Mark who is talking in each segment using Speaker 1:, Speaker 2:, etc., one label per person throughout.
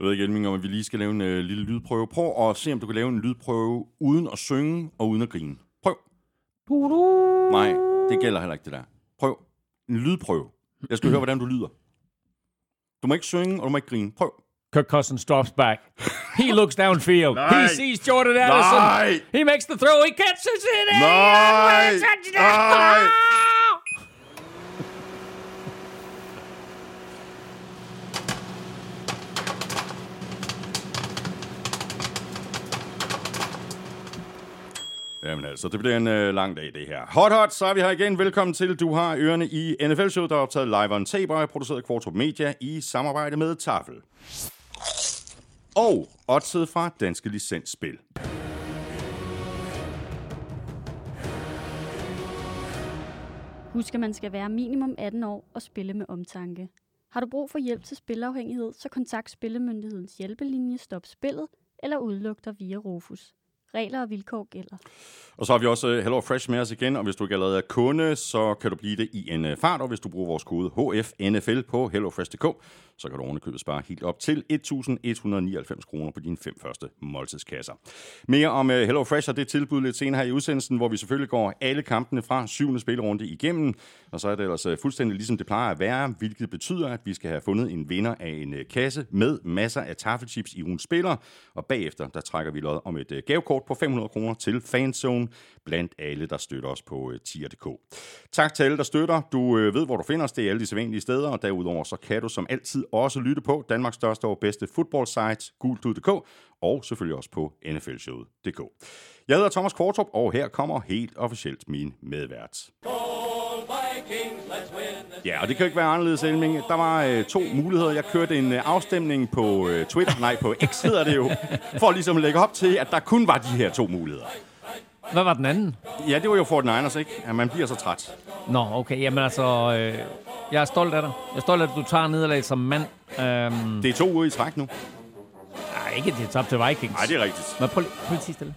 Speaker 1: Jeg ved ikke, Elming, om vi lige skal lave en øh, lille lydprøve. Prøv at se, om du kan lave en lydprøve uden at synge og uden at grine. Prøv. Nej, det gælder heller ikke det der. Prøv. En lydprøve. Jeg skal høre, hvordan du lyder. Du må ikke synge, og du må ikke grine. Prøv.
Speaker 2: Kirk Cousins drops back. He looks downfield. He sees Jordan Addison.
Speaker 1: Nej.
Speaker 2: He makes the throw. He catches it. in.
Speaker 1: Nej.
Speaker 2: Touchdown.
Speaker 1: Nej. Jamen altså, det bliver en øh, lang dag, det her. Hot Hot, så er vi her igen. Velkommen til. Du har ørerne i NFL-show, der er optaget live on tape og er produceret af Kvartrup Media i samarbejde med Tafel. Og oddset fra Danske Licensspil.
Speaker 3: Husk, at man skal være minimum 18 år og spille med omtanke. Har du brug for hjælp til spilafhængighed, så kontakt Spillemyndighedens hjælpelinje Stop Spillet eller udluk dig via Rufus. Regler og vilkår gælder.
Speaker 1: Og så har vi også øh, Hello Fresh med os igen, og hvis du ikke allerede er kunde, så kan du blive det i en øh, fart, og hvis du bruger vores kode HFNFL på hellofresh.dk, så kan du ovenikøbet spare helt op til 1.199 kroner på dine fem første måltidskasser. Mere om øh, Hello Fresh og det tilbud lidt senere her i udsendelsen, hvor vi selvfølgelig går alle kampene fra syvende spillerunde igennem, og så er det ellers fuldstændig ligesom det plejer at være, hvilket betyder, at vi skal have fundet en vinder af en kasse med masser af taffelchips i ugens spiller, og bagefter der trækker vi lod om et gavekort gavekort på 500 kroner til Fanzone, blandt alle, der støtter os på øh, tier.dk. Tak til alle, der støtter. Du øh, ved, hvor du finder os. Det er alle de sædvanlige steder, og derudover så kan du som altid også lytte på Danmarks største og bedste fodboldsite, gultud.dk, og selvfølgelig også på nflshowet.dk. Jeg hedder Thomas Kvartrup, og her kommer helt officielt min medvært. Ja, og det kan jo ikke være anderledes, Elming. Der var øh, to muligheder. Jeg kørte en øh, afstemning på øh, Twitter, nej, på X hedder det jo, for ligesom at lægge op til, at der kun var de her to muligheder.
Speaker 2: Hvad var den anden?
Speaker 1: Ja, det var jo for den Niners, ikke? At man bliver så træt.
Speaker 2: Nå, okay. Jamen altså, øh, jeg er stolt af dig. Jeg er stolt af, at du tager nederlag som mand. Øhm,
Speaker 1: Det er to uger i træk nu.
Speaker 2: nej, ikke det er tabt til Vikings.
Speaker 1: Nej, det er rigtigt.
Speaker 2: Men prøv, lige- prøv lige stille.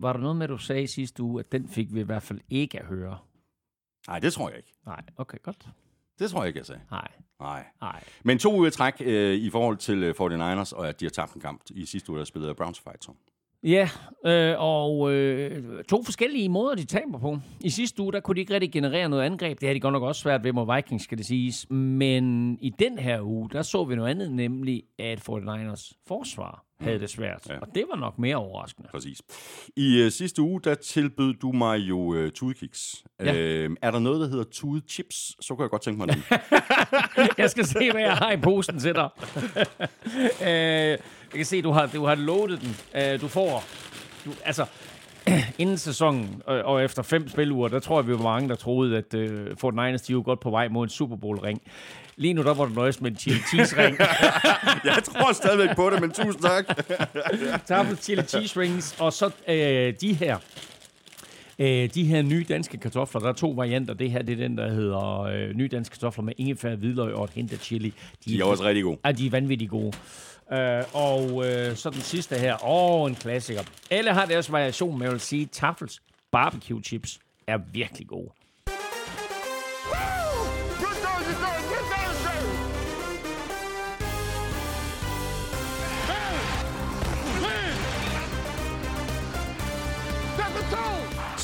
Speaker 2: Var der noget med, du sagde sidste uge, at den fik vi i hvert fald ikke at høre?
Speaker 1: Nej, det tror jeg ikke.
Speaker 2: Nej, okay, godt.
Speaker 1: Det tror jeg ikke, jeg sagde.
Speaker 2: Nej,
Speaker 1: Nej.
Speaker 2: nej.
Speaker 1: Men to uger træk øh, i forhold til øh, 49ers, og at de har tabt en kamp i sidste uge, der spillede Browns fight. Så.
Speaker 2: Ja, øh, og øh, to forskellige måder, de taber på. I sidste uge, der kunne de ikke rigtig generere noget angreb. Det har de godt nok også svært ved mod Vikings, skal det siges. Men i den her uge, der så vi noget andet, nemlig at 49ers forsvar havde det svært.
Speaker 1: Ja.
Speaker 2: Og det var nok mere overraskende.
Speaker 1: Præcis. I øh, sidste uge, der tilbød du mig jo øh, tudekiks.
Speaker 2: Ja.
Speaker 1: Øh, er der noget, der hedder tude chips? Så kunne jeg godt tænke mig den.
Speaker 2: Jeg skal se, hvad jeg har i posen til dig. øh, jeg kan se, du har, du har loadet den. Øh, du får... Du, altså, inden sæsonen og, og efter fem spiluger, der tror jeg, vi var mange, der troede, at øh, Fort Niners, de var godt på vej mod en Super Bowl-ring. Lige nu, der var du nøjes med en chili cheese-ring.
Speaker 1: jeg tror stadigvæk på det, men tusind tak.
Speaker 2: Tafel chili cheese rings, og så øh, de her. Øh, de her nye danske kartofler, der er to varianter. Det her det er den, der hedder øh, nye danske kartofler med ingefær, hvidløg og et hint af chili.
Speaker 1: De er også rigtig gode.
Speaker 2: Ja, de er vanvittigt gode. Øh, og øh, så den sidste her. Åh, oh, en klassiker. Alle har deres variation, men jeg vil sige, Tafels barbecue chips er virkelig gode.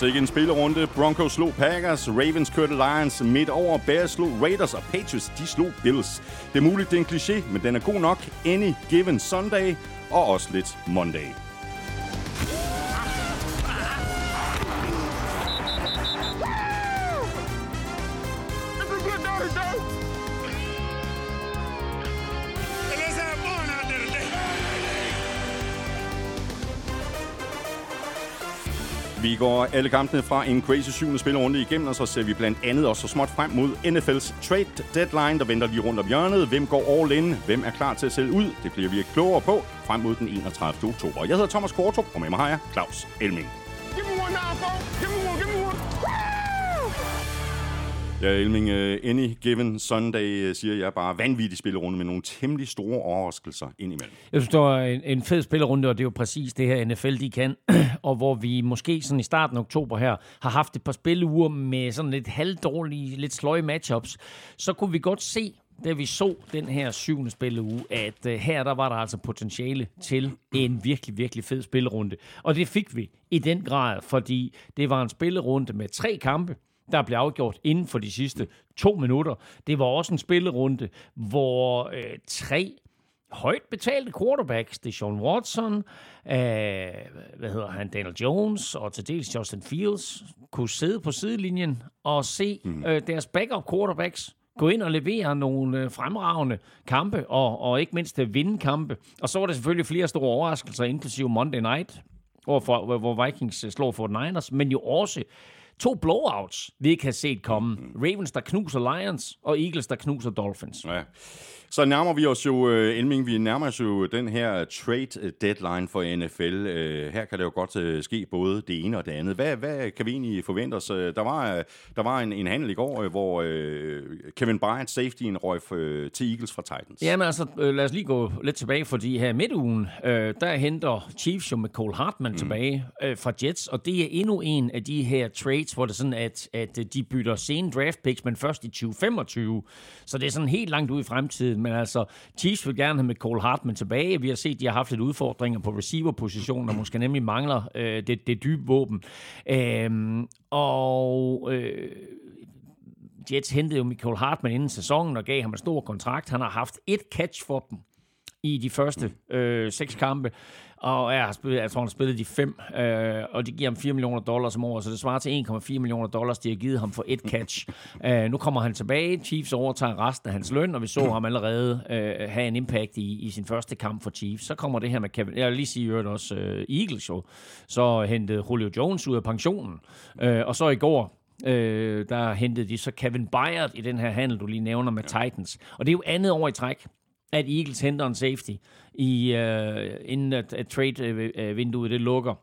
Speaker 1: Så ikke en spillerunde. Broncos slog Packers, Ravens kørte Lions midt over, Bears slog Raiders og Patriots, de slog Bills. Det er muligt, det er en kliché, men den er god nok. Any given Sunday og også lidt Monday. Vi går alle kampene fra en crazy syvende spillerunde igennem, og så ser vi blandt andet også så småt frem mod NFL's trade deadline, der venter lige rundt om hjørnet. Hvem går all in? Hvem er klar til at sælge ud? Det bliver vi klogere på frem mod den 31. oktober. Jeg hedder Thomas Kortrup, og med mig har jeg Claus Elming.
Speaker 4: Give me one now, bro. Give me
Speaker 1: Ja, Elming, uh, any given Sunday, uh, siger jeg bare, vanvittig spillerunde med nogle temmelig store overraskelser indimellem.
Speaker 2: Jeg synes, det var en, en fed spillerunde, og det er jo præcis det her NFL, de kan. og hvor vi måske sådan i starten af oktober her, har haft et par spilleuger med sådan lidt halvdårlige, lidt sløje matchups, så kunne vi godt se, da vi så den her syvende spilleuge, at uh, her der var der altså potentiale til en virkelig, virkelig fed spillerunde. Og det fik vi i den grad, fordi det var en spillerunde med tre kampe, der blev afgjort inden for de sidste to minutter. Det var også en spillerunde, hvor øh, tre højt betalte quarterbacks, det er Sean Watson, øh, hvad hedder han, Daniel Jones og til dels Justin Fields, kunne sidde på sidelinjen og se mm. øh, deres backup quarterbacks gå ind og levere nogle øh, fremragende kampe, og, og ikke mindst øh, vinde kampe. Og så var der selvfølgelig flere store overraskelser, inklusive Monday Night, hvor, hvor Vikings øh, slår for Niners, men jo også To blowouts, vi ikke har set komme. Ravens, der knuser Lions, og Eagles, der knuser Dolphins.
Speaker 1: Ja. Så nærmer vi os jo, uh, Elming, vi nærmer os jo den her trade deadline for NFL. Øh, her kan det jo godt ske både det ene og det andet. Hvad, hvad kan vi egentlig forvente os? Der var, der var en, en handel i går, hvor Kevin Bryant, safetyen, røg til Eagles fra Titans.
Speaker 2: Jamen altså, lad os lige gå lidt tilbage, fordi her midtugen, der henter Chiefs jo med Cole Hartman mm. tilbage fra Jets, og det er endnu en af de her trades, hvor det sådan, at, at de bytter sen draft picks, men først i 2025. Så det er sådan helt langt ud i fremtiden men altså, Chiefs vil gerne have med Cole Hartman tilbage. Vi har set, at de har haft lidt udfordringer på receiver-positionen, og måske nemlig mangler øh, det, det dybe våben. Øhm, og... Øh, Jets hentede jo Michael Hartman inden sæsonen og gav ham en stor kontrakt. Han har haft et catch for dem i de første øh, seks kampe. Og jeg, har spillet, jeg tror, han har spillet de fem, øh, og de giver ham 4 millioner dollars om året, så det svarer til 1,4 millioner dollars, de har givet ham for et catch. øh, nu kommer han tilbage, Chiefs overtager resten af hans løn, og vi så ham allerede øh, have en impact i, i sin første kamp for Chiefs. Så kommer det her med Kevin, jeg vil lige sige at også øh, Eagles jo, så hentede Julio Jones ud af pensionen, øh, og så i går, Øh, der hentede de så Kevin Byard i den her handel, du lige nævner med Titans. Og det er jo andet år i træk, at Eagles henter en safety, i, uh, inden at, at trade-vinduet øh, øh, det lukker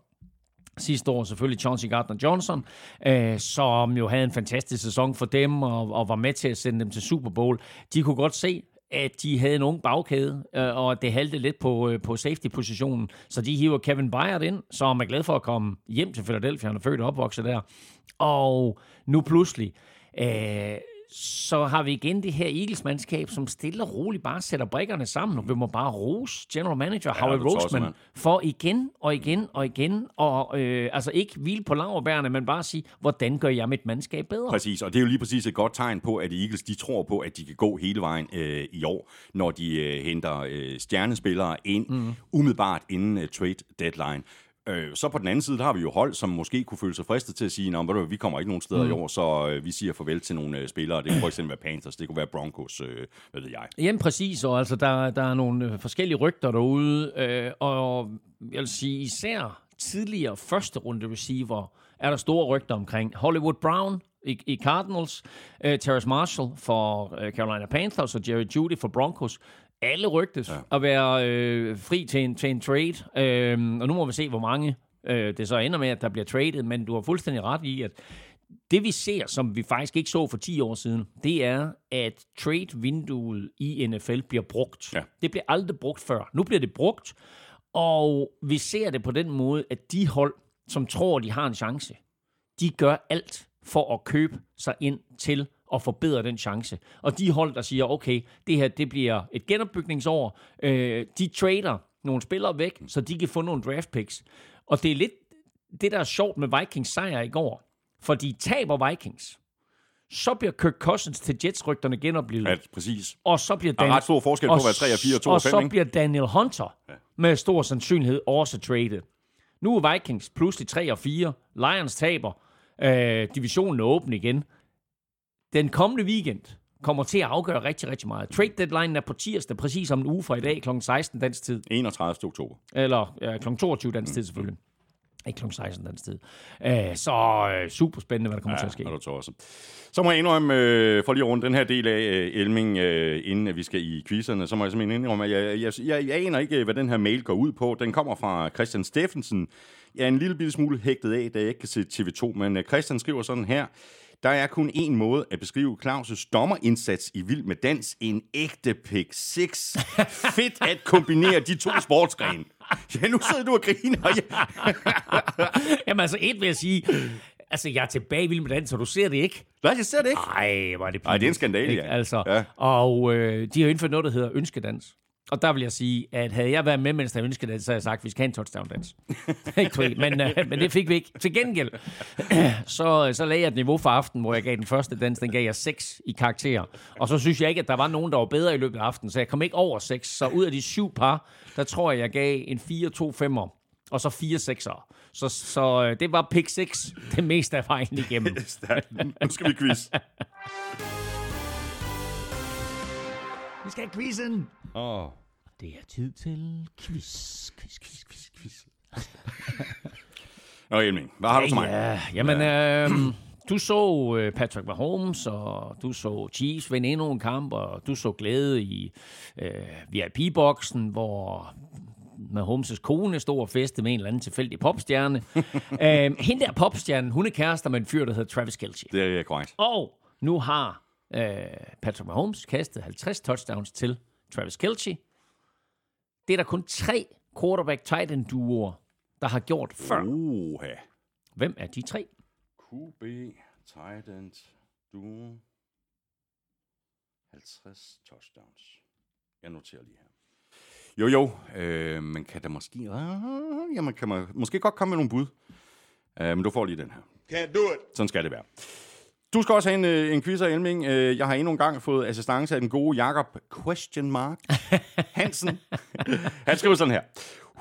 Speaker 2: sidste år selvfølgelig Chauncey Gardner-Johnson, uh, som jo havde en fantastisk sæson for dem og, og var med til at sende dem til Super Bowl. De kunne godt se, at de havde en ung bagkæde, uh, og det halte lidt på, uh, på safety-positionen. Så de hiver Kevin Byard ind, som er glad for at komme hjem til Philadelphia. Han er født og opvokset der. Og nu pludselig... Uh, så har vi igen det her Eagles-mandskab, som stille og roligt bare sætter brikkerne sammen, og vi må bare rose general manager ja, Howie Roseman for igen og igen og igen, og øh, altså ikke hvile på laverbærene, men bare sige, hvordan gør jeg mit mandskab bedre?
Speaker 1: Præcis, og det er jo lige præcis et godt tegn på, at Eagles de tror på, at de kan gå hele vejen øh, i år, når de øh, henter øh, stjernespillere ind, mm. umiddelbart inden øh, trade deadline. Øh, så på den anden side, der har vi jo hold, som måske kunne føle sig fristet til at sige, at vi kommer ikke nogen steder mm. i år, så øh, vi siger farvel til nogle øh, spillere. Det kunne for eksempel være Panthers, det kunne være Broncos, øh, hvad ved jeg.
Speaker 2: Jamen præcis, og altså der, der er nogle øh, forskellige rygter derude, øh, og jeg vil sige især tidligere første runde receiver, er der store rygter omkring. Hollywood Brown i, i Cardinals, uh, Terrace Marshall for uh, Carolina Panthers og Jerry Judy for Broncos alle rygtes ja. at være øh, fri til en, til en trade. Øh, og nu må vi se, hvor mange øh, det så ender med, at der bliver traded. Men du har fuldstændig ret i, at det vi ser, som vi faktisk ikke så for 10 år siden, det er, at trade-vinduet i NFL bliver brugt. Ja. Det bliver aldrig brugt før. Nu bliver det brugt, og vi ser det på den måde, at de hold, som tror, de har en chance, de gør alt for at købe sig ind til at forbedre den chance. Og de hold, der siger, okay, det her det bliver et genopbygningsår, øh, de trader nogle spillere væk, så de kan få nogle draft picks. Og det er lidt det, der er sjovt med Vikings sejr i går. Fordi taber Vikings, så bliver Kirk Cousins til Jets-rygterne genoplevet.
Speaker 1: Ja, præcis.
Speaker 2: Og så bliver
Speaker 1: Dan- ret stor forskel på være 3 og 4 og 2
Speaker 2: og 5, Og så bliver Daniel Hunter ja. med stor sandsynlighed også traded. Nu er Vikings pludselig 3 og 4. Lions taber. Øh, divisionen er åben igen den kommende weekend kommer til at afgøre rigtig, rigtig meget. Trade deadline er på tirsdag, præcis om en uge fra i dag, kl. 16 dansk tid.
Speaker 1: 31. oktober.
Speaker 2: Eller ja, kl. 22 dansk tid selvfølgelig. Mm. Ikke kl. 16 dansk tid. Uh, så uh, super spændende, hvad der kommer
Speaker 1: ja,
Speaker 2: til at ske.
Speaker 1: Det også. Så må jeg indrømme, uh, for lige rundt den her del af uh, Elming, uh, inden vi skal i quizzerne, så må jeg simpelthen indrømme, at jeg, jeg, jeg, jeg aner ikke, hvad den her mail går ud på. Den kommer fra Christian Steffensen. Jeg er en lille bitte smule hægtet af, da jeg ikke kan se TV2, men uh, Christian skriver sådan her. Der er kun én måde at beskrive Claus' dommerindsats i Vild med Dans. En ægte pick 6. Fedt at kombinere de to sportsgrene. Ja, nu sidder du og griner. Ja.
Speaker 2: Jamen altså, et vil jeg sige, altså jeg er tilbage i Vild med Dans, så du ser det ikke.
Speaker 1: Nej, jeg ser det ikke.
Speaker 2: Ej, var det
Speaker 1: Ej, det er en
Speaker 2: pinligt,
Speaker 1: skandale, ja.
Speaker 2: Altså,
Speaker 1: Ja.
Speaker 2: Og øh, de har indført noget, der hedder ønskedans. Og der vil jeg sige, at havde jeg været med, mens der ønskede så havde jeg sagt, at vi skal have en touchdown-dans. Ikke fordi, men, øh, men det fik vi ikke. Til gengæld, så, så lagde jeg et niveau for aften, hvor jeg gav den første dans, den gav jeg 6 i karakter. Og så synes jeg ikke, at der var nogen, der var bedre i løbet af aftenen, så jeg kom ikke over 6. Så ud af de syv par, der tror jeg, jeg gav en 4-2-5'er, og så 4 6'er. Så, så øh, det var pick 6, det meste af vejen igennem.
Speaker 1: Nu skal vi quiz.
Speaker 2: Vi skal have quizzen.
Speaker 1: Åh. Oh.
Speaker 2: Det er tid til quiz, quiz, quiz, quiz, quiz.
Speaker 1: Nå, Elming, hvad har du til mig?
Speaker 2: Ja, jamen, øh, du så øh, Patrick Mahomes, og du så Chiefs vinde endnu en kamp, og du så glæde i øh, VIP-boksen, hvor Mahomes' kone stod og feste med en eller anden tilfældig popstjerne. øh, hende der popstjernen, hun er kærester med en fyr, der hedder Travis Kelce.
Speaker 1: Det er korrekt.
Speaker 2: Og nu har øh, Patrick Mahomes kastet 50 touchdowns til Travis Kelce. Det er der kun tre quarterback tight end duoer, der har gjort før.
Speaker 1: Oha.
Speaker 2: Hvem er de tre?
Speaker 1: QB, tight end, duo, 50 touchdowns. Jeg noterer lige her. Jo, jo, øh, man kan da måske, øh, ja, man kan man, måske godt komme med nogle bud. Øh, men du får lige den her.
Speaker 4: Can't do it.
Speaker 1: Sådan skal det være. Du skal også have en, øh, en quiz af Elming. Øh, Jeg har endnu en gang fået assistance af den gode Jakob Question Mark Hansen. Han skriver sådan her.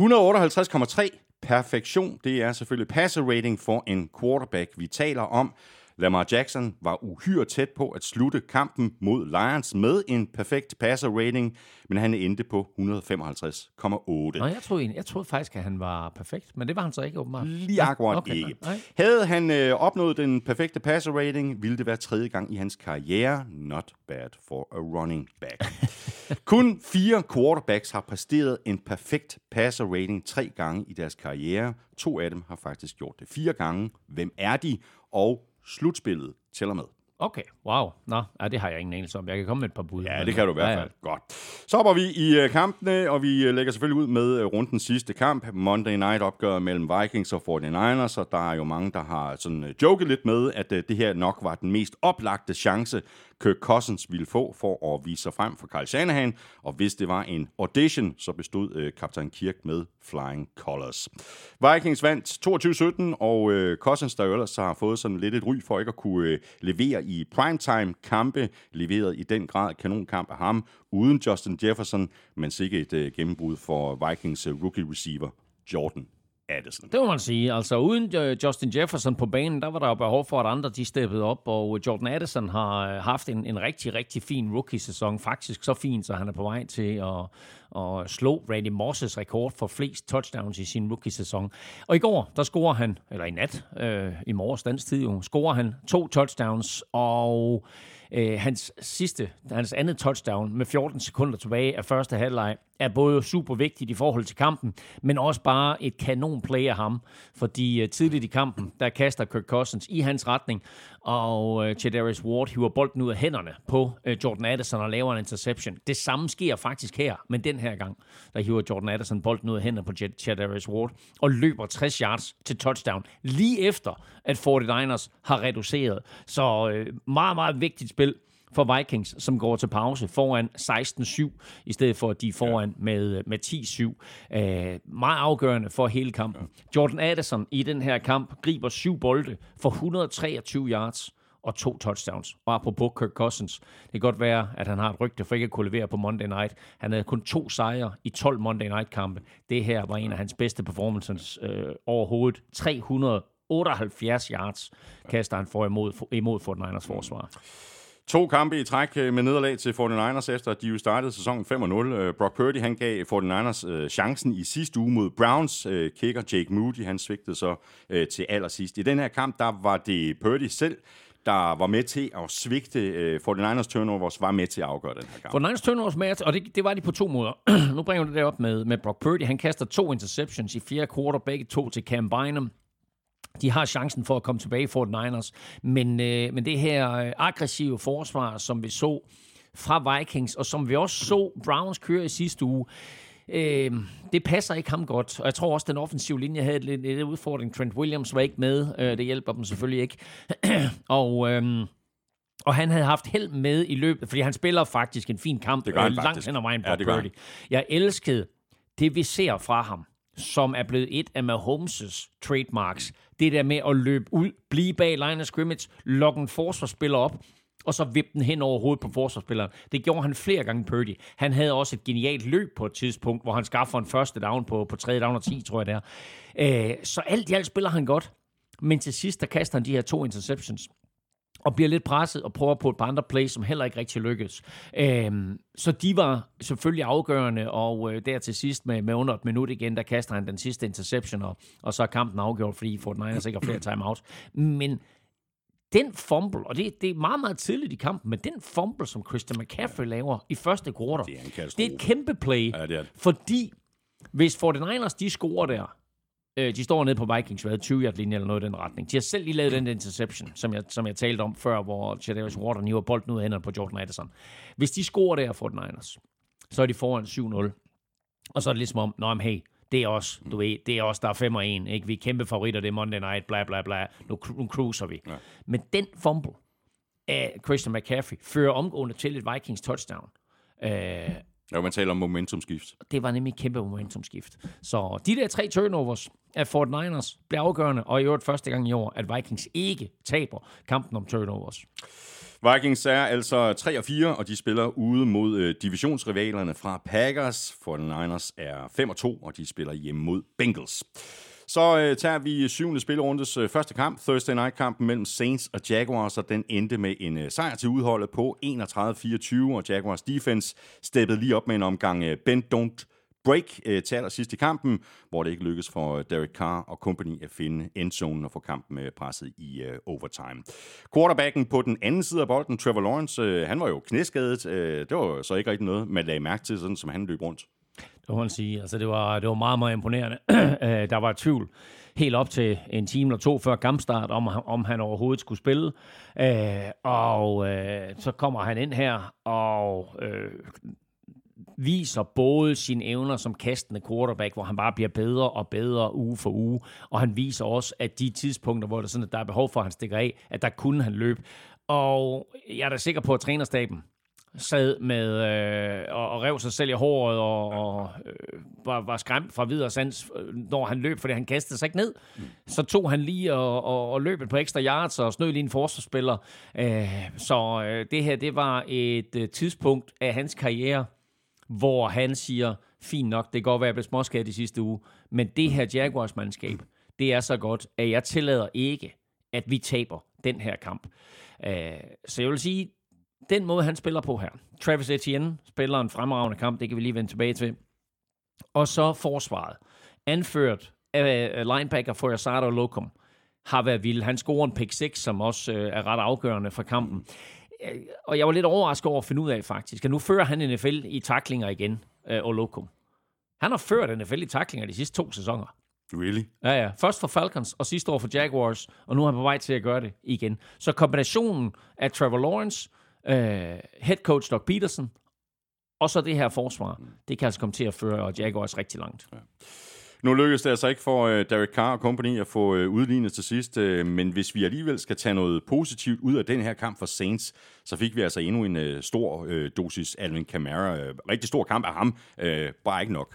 Speaker 1: 158,3 perfektion. Det er selvfølgelig passer rating for en quarterback. Vi taler om, Lamar Jackson var uhyre tæt på at slutte kampen mod Lions med en perfekt passer rating, men han endte på 155,8.
Speaker 2: Nå, jeg troede, jeg troede faktisk, at han var perfekt, men det var han så ikke åbenbart.
Speaker 1: Lige akkurat
Speaker 2: okay,
Speaker 1: ikke.
Speaker 2: nej.
Speaker 1: Havde han øh, opnået den perfekte passer rating, ville det være tredje gang i hans karriere. Not bad for a running back. Kun fire quarterbacks har præsteret en perfekt passer rating tre gange i deres karriere. To af dem har faktisk gjort det fire gange. Hvem er de? Og slutspillet tæller med.
Speaker 2: Okay, wow. Nå, ja, det har jeg ingen anelse om. Jeg kan komme med et par bud.
Speaker 1: Ja, det kan du i hvert fald. Godt. Så hopper vi i øh, kampene, og vi øh, lægger selvfølgelig ud med øh, rundens sidste kamp. Monday Night opgør mellem Vikings og 49ers, og der er jo mange, der har sådan joket lidt med, at det her nok var den mest oplagte chance, Kirk Cousins ville få for at vise sig frem for Kyle Shanahan. Og hvis det var en audition, så bestod øh, kaptajn Kirk med Flying Colors. Vikings vandt 22-17, og øh, Cousins, der jo ellers har fået sådan lidt et ry for ikke at kunne øh, levere i primetime-kampe, leveret i den grad kanonkamp af ham, uden Justin Jefferson, men sikkert et øh, gennembrud for Vikings øh, rookie receiver Jordan Addison.
Speaker 2: Det må man sige. Altså, uden øh, Justin Jefferson på banen, der var der jo behov for, at andre de steppede op, og øh, Jordan Addison har øh, haft en, en rigtig, rigtig fin rookie-sæson. Faktisk så fin, så han er på vej til at, at slå Randy Mosses rekord for flest touchdowns i sin rookie-sæson. Og i går, der scorer han, eller i nat, øh, i morges dansk tid jo, scorer han to touchdowns, og øh, hans sidste, hans andet touchdown med 14 sekunder tilbage af første halvleg, er både super vigtigt i forhold til kampen, men også bare et kanon play af ham, fordi uh, tidligt i kampen, der kaster Kirk Cousins i hans retning, og øh, uh, Chadarius Ward hiver bolden ud af hænderne på uh, Jordan Addison og laver en interception. Det samme sker faktisk her, men den her gang, der hiver Jordan Addison bolden ud af hænderne på Ch- Chadarius Ward og løber 60 yards til touchdown, lige efter at 49ers har reduceret. Så uh, meget, meget vigtigt spil for Vikings, som går til pause foran 16-7, i stedet for at de er foran ja. med, med 10-7. Øh, meget afgørende for hele kampen. Ja. Jordan Addison i den her kamp griber syv bolde for 123 yards og to touchdowns. Og apropos Kirk Cousins, det kan godt være, at han har et rygte for ikke at kunne levere på Monday Night. Han havde kun to sejre i 12 Monday Night-kampe. Det her var en af hans bedste performances øh, overhovedet. 378 yards kaster han for imod, imod 49ers forsvar.
Speaker 1: To kampe i træk øh, med nederlag til 49ers, efter at de jo startede sæsonen 5-0. Øh, Brock Purdy, han gav 49ers øh, chancen i sidste uge mod Browns. Øh, kicker Jake Moody, han svigtede så øh, til allersidst. I den her kamp, der var det Purdy selv, der var med til at svigte øh, 49ers turnovers, var med til at afgøre den her kamp.
Speaker 2: 49ers turnovers med, og det, det var de på to måder. nu bringer vi det op med, med Brock Purdy. Han kaster to interceptions i fjerde quarter, begge to til Cam Bynum de har chancen for at komme tilbage i Fort Niners. Men, øh, men det her øh, aggressive forsvar, som vi så fra Vikings, og som vi også så Browns køre i sidste uge, øh, det passer ikke ham godt. Og jeg tror også, at den offensive linje havde lidt, lidt udfordring. Trent Williams var ikke med. Øh, det hjælper dem selvfølgelig ikke. og... Øh, og han havde haft held med i løbet, fordi han spiller faktisk en fin kamp
Speaker 1: det gør han
Speaker 2: øh, langt hen ad vejen,
Speaker 1: Ja,
Speaker 2: Brock
Speaker 1: gør
Speaker 2: Purdy. Jeg elskede det, vi ser fra ham, som er blevet et af Mahomes' trademarks. Det der med at løbe ud, blive bag line of scrimmage, lokke en forsvarsspiller op, og så vippe den hen over hovedet på forsvarsspilleren. Det gjorde han flere gange, Purdy. Han havde også et genialt løb på et tidspunkt, hvor han skaffer en første down på, på tredje down og 10, tror jeg det er. Øh, så alt i alt spiller han godt. Men til sidst, der kaster han de her to interceptions og bliver lidt presset og prøver på et par andre plays, som heller ikke rigtig lykkedes. Øhm, så de var selvfølgelig afgørende, og øh, der til sidst med, med under et minut igen, der kaster han den sidste interception, og, og så er kampen afgjort, fordi Fort Niners ikke har flere timeout. Men den fumble, og det, det er meget, meget tidligt i kampen, men den fumble, som Christian McCaffrey laver i første quarter,
Speaker 1: Det er en
Speaker 2: det er et kæmpe play,
Speaker 1: Ja, det er det.
Speaker 2: fordi hvis 49ers, de scorer der, øh, de står nede på Vikings, hvad 20 yard linje eller noget i den retning. De har selv lige lavet den interception, som jeg, som jeg talte om før, hvor Jadavius Water hiver bolden ud af hænderne på Jordan Addison. Hvis de scorer der 49ers, så er de foran 7-0. Og så er det ligesom om, nå, men hey, det er os, du ved, det er os, der er 5 og 1, ikke? Vi er kæmpe favoritter, det er Monday Night, bla bla bla, nu, nu cruiser vi. Ja. Men den fumble af Christian McCaffrey fører omgående til et Vikings touchdown. Øh,
Speaker 1: Ja, man taler om momentumskift.
Speaker 2: det var nemlig et kæmpe momentumskift. Så de der tre turnovers af Fort Niners bliver afgørende, og i øvrigt første gang i år, at Vikings ikke taber kampen om turnovers.
Speaker 1: Vikings er altså 3 og 4, og de spiller ude mod øh, divisionsrivalerne fra Packers. 49ers er 5 og 2, og de spiller hjemme mod Bengals. Så øh, tager vi syvende spillerundes øh, første kamp, Thursday Night-kampen mellem Saints og Jaguars, og den endte med en øh, sejr til udholdet på 31-24, og Jaguars defense steppede lige op med en omgang øh, bend don't break øh, til allersidst i kampen, hvor det ikke lykkedes for øh, Derek Carr og company at finde endzonen og få kampen øh, presset i øh, overtime. Quarterbacken på den anden side af bolden, Trevor Lawrence, øh, han var jo knæskadet. Øh, det var så ikke rigtig noget, man lagde mærke til, sådan som han løb rundt.
Speaker 2: Det må man sige. Altså, det var, det var meget, meget imponerende. Øh, der var tvivl helt op til en time eller to før kampstart, om, om han overhovedet skulle spille. Øh, og øh, så kommer han ind her og øh, viser både sine evner som kastende quarterback, hvor han bare bliver bedre og bedre uge for uge, og han viser også, at de tidspunkter, hvor der, sådan, at der er behov for, at han stikker af, at der kunne han løbe. Og jeg er da sikker på, at trænerstaben sad med øh, og, og rev sig selv i håret og, og øh, var, var skræmt fra videre sans, øh, når han løb, fordi han kastede sig ikke ned. Så tog han lige og, og, og løb et par ekstra yards og snød lige en forsvarsspiller. Øh, så øh, det her, det var et øh, tidspunkt af hans karriere, hvor han siger, fint nok, det kan godt være, at jeg blev småskat i sidste uge, men det her Jaguars-mandskab, det er så godt, at jeg tillader ikke, at vi taber den her kamp. Uh, så jeg vil sige, den måde, han spiller på her. Travis Etienne spiller en fremragende kamp, det kan vi lige vende tilbage til. Og så forsvaret, anført af linebacker for Asado Locum, har været vild. Han scorer en pick 6, som også øh, er ret afgørende for kampen. Og jeg var lidt overrasket over at finde ud af faktisk, at nu fører han NFL i taklinger igen, øh, Olokum. Han har ført NFL i taklinger de sidste to sæsoner.
Speaker 1: Really?
Speaker 2: Ja, ja. Først for Falcons, og sidste år for Jaguars, og nu er han på vej til at gøre det igen. Så kombinationen af Trevor Lawrence, øh, head coach Doug Peterson, og så det her forsvar, det kan altså komme til at føre Jaguars rigtig langt.
Speaker 1: Nu lykkedes det altså ikke for uh, Derek Carr og company at få uh, udlignet til sidst, uh, men hvis vi alligevel skal tage noget positivt ud af den her kamp for Saints, så fik vi altså endnu en uh, stor uh, dosis Alvin Kamara. Uh, rigtig stor kamp af ham, uh, bare ikke nok.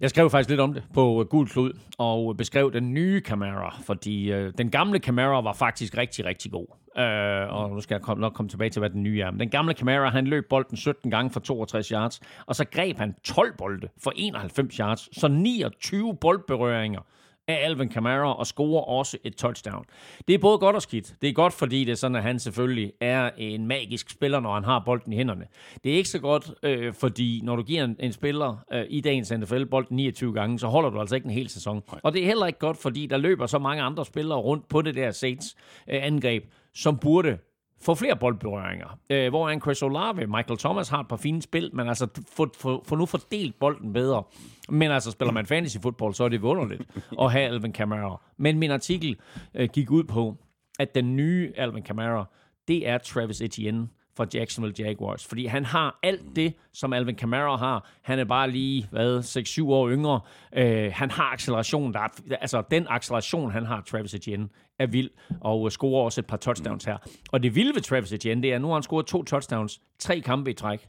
Speaker 2: Jeg skrev faktisk lidt om det på Gul Klud, og beskrev den nye Camara, fordi øh, den gamle Camara var faktisk rigtig, rigtig god. Øh, og nu skal jeg kom, nok komme tilbage til, hvad den nye er. Men den gamle Camara, han løb bolden 17 gange for 62 yards, og så greb han 12 bolde for 91 yards, så 29 boldberøringer af Alvin Kamara og scorer også et touchdown. Det er både godt og skidt. Det er godt, fordi det er sådan, at han selvfølgelig er en magisk spiller, når han har bolden i hænderne. Det er ikke så godt, øh, fordi når du giver en, en spiller øh, i dagens NFL bolden 29 gange, så holder du altså ikke en hel sæson. Og det er heller ikke godt, fordi der løber så mange andre spillere rundt på det der Saints øh, angreb, som burde få flere boldberøringer. Øh, hvor en Chris Olave, Michael Thomas har et par fine spil, men altså få, få, få nu fordelt bolden bedre. Men altså, spiller man fantasy football, så er det vunderligt at have Alvin Kamara. Men min artikel øh, gik ud på, at den nye Alvin Kamara, det er Travis Etienne fra Jacksonville Jaguars. Fordi han har alt det, som Alvin Kamara har. Han er bare lige, hvad, 6-7 år yngre. Øh, han har acceleration. Der er, altså, den acceleration, han har, Travis Etienne, er vild. Og scorer også et par touchdowns her. Og det vilde ved Travis Etienne, det er, at nu har han scoret to touchdowns, tre kampe i træk.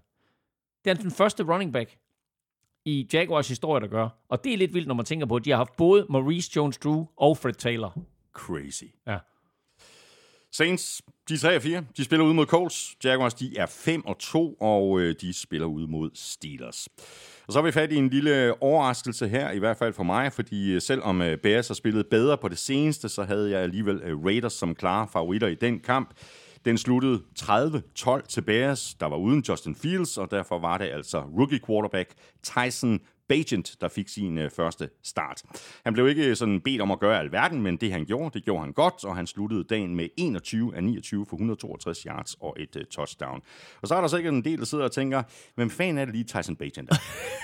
Speaker 2: Det er den første running back i Jaguars historie, der gør. Og det er lidt vildt, når man tænker på, at de har haft både Maurice Jones-Drew og Fred Taylor.
Speaker 1: Crazy.
Speaker 2: Ja.
Speaker 1: Saints, de er 3-4. De spiller ud mod Colts. Jaguars, de er 5 og 2, og øh, de spiller ud mod Steelers. Og så har vi fat i en lille overraskelse her, i hvert fald for mig, fordi øh, selvom øh, Bears har spillet bedre på det seneste, så havde jeg alligevel øh, Raiders som klare favoritter i den kamp. Den sluttede 30-12 til Bears, der var uden Justin Fields, og derfor var det altså rookie quarterback Tyson Bagent, der fik sin øh, første start. Han blev ikke øh, sådan bedt om at gøre alverden, men det han gjorde, det gjorde han godt, og han sluttede dagen med 21 af 29 for 162 yards og et øh, touchdown. Og så er der sikkert en del, der sidder og tænker, hvem fanden er det lige Tyson Bagent er?